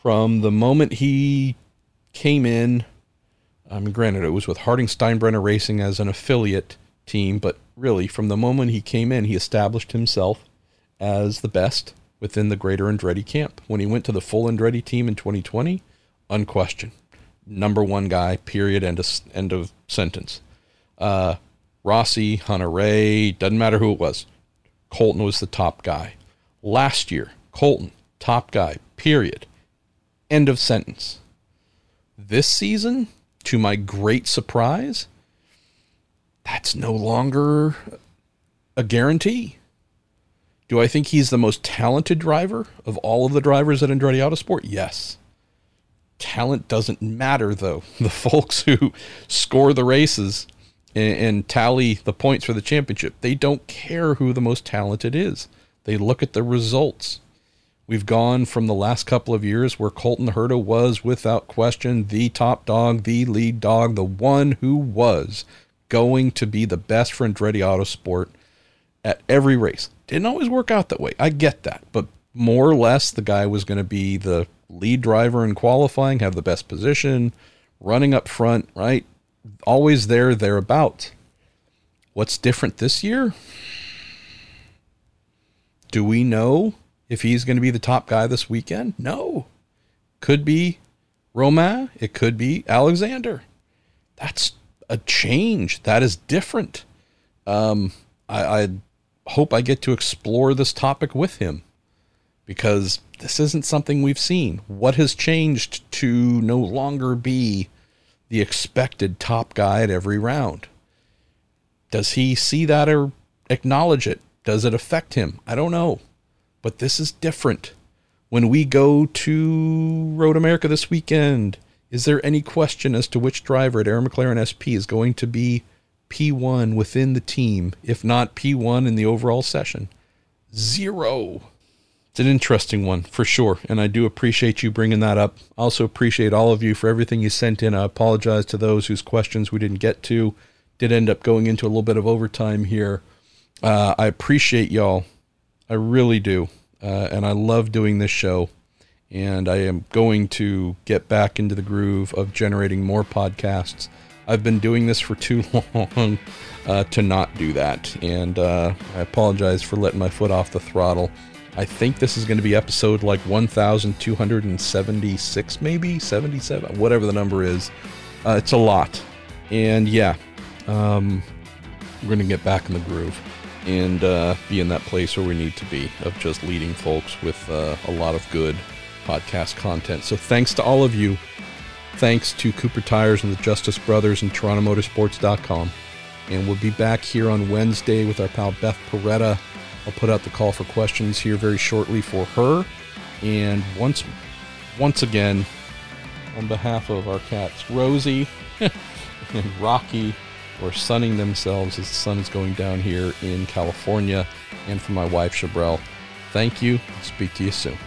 S1: From the moment he came in, I mean, granted, it was with Harding Steinbrenner Racing as an affiliate team, but really, from the moment he came in, he established himself as the best within the greater Andretti camp. When he went to the full Andretti team in 2020, unquestioned. Number one guy, period, end of, end of sentence. Uh, Rossi, Hunter-Reay, doesn't matter who it was. Colton was the top guy. Last year, Colton, top guy, period. End of sentence. This season, to my great surprise, that's no longer a guarantee. Do I think he's the most talented driver of all of the drivers at Andretti Autosport? Yes. Talent doesn't matter, though. The folks who score the races and, and tally the points for the championship, they don't care who the most talented is. They look at the results. We've gone from the last couple of years where Colton Herta was, without question, the top dog, the lead dog, the one who was going to be the best for Andretti Autosport at every race. Didn't always work out that way. I get that. But more or less, the guy was going to be the lead driver in qualifying, have the best position, running up front, right? Always there, thereabouts. What's different this year? Do we know if he's going to be the top guy this weekend? No. Could be Romain. It could be Alexander. That's a change. That is different. Um, I, I hope I get to explore this topic with him because this isn't something we've seen. What has changed to no longer be the expected top guy at every round? Does he see that or acknowledge it? Does it affect him? I don't know. But this is different. When we go to Road America this weekend, is there any question as to which driver at Arrow McLaren SP is going to be P1 within the team, if not P1 in the overall session? Zero. It's an interesting one for sure, and I do appreciate you bringing that up. Also appreciate all of you for everything you sent in. I apologize to those whose questions we didn't get to. Did end up going into a little bit of overtime here. Uh, I appreciate y'all I really do. Uh, and I love doing this show. And I am going to get back into the groove of generating more podcasts. I've been doing this for too long uh, to not do that. And uh, I apologize for letting my foot off the throttle. I think this is going to be episode like 1276, maybe 77, whatever the number is. Uh, it's a lot. And yeah, um, we're going to get back in the groove and uh, be in that place where we need to be of just leading folks with uh, a lot of good podcast content. So thanks to all of you. Thanks to Cooper Tires and the Justice Brothers and TorontoMotorsports.com. And we'll be back here on Wednesday with our pal Beth Paretta. I'll put out the call for questions here very shortly for her. And once, once again, on behalf of our cats, Rosie and Rocky, or sunning themselves as the sun is going down here in California, and for my wife, Chabrel. Thank you. Speak to you soon.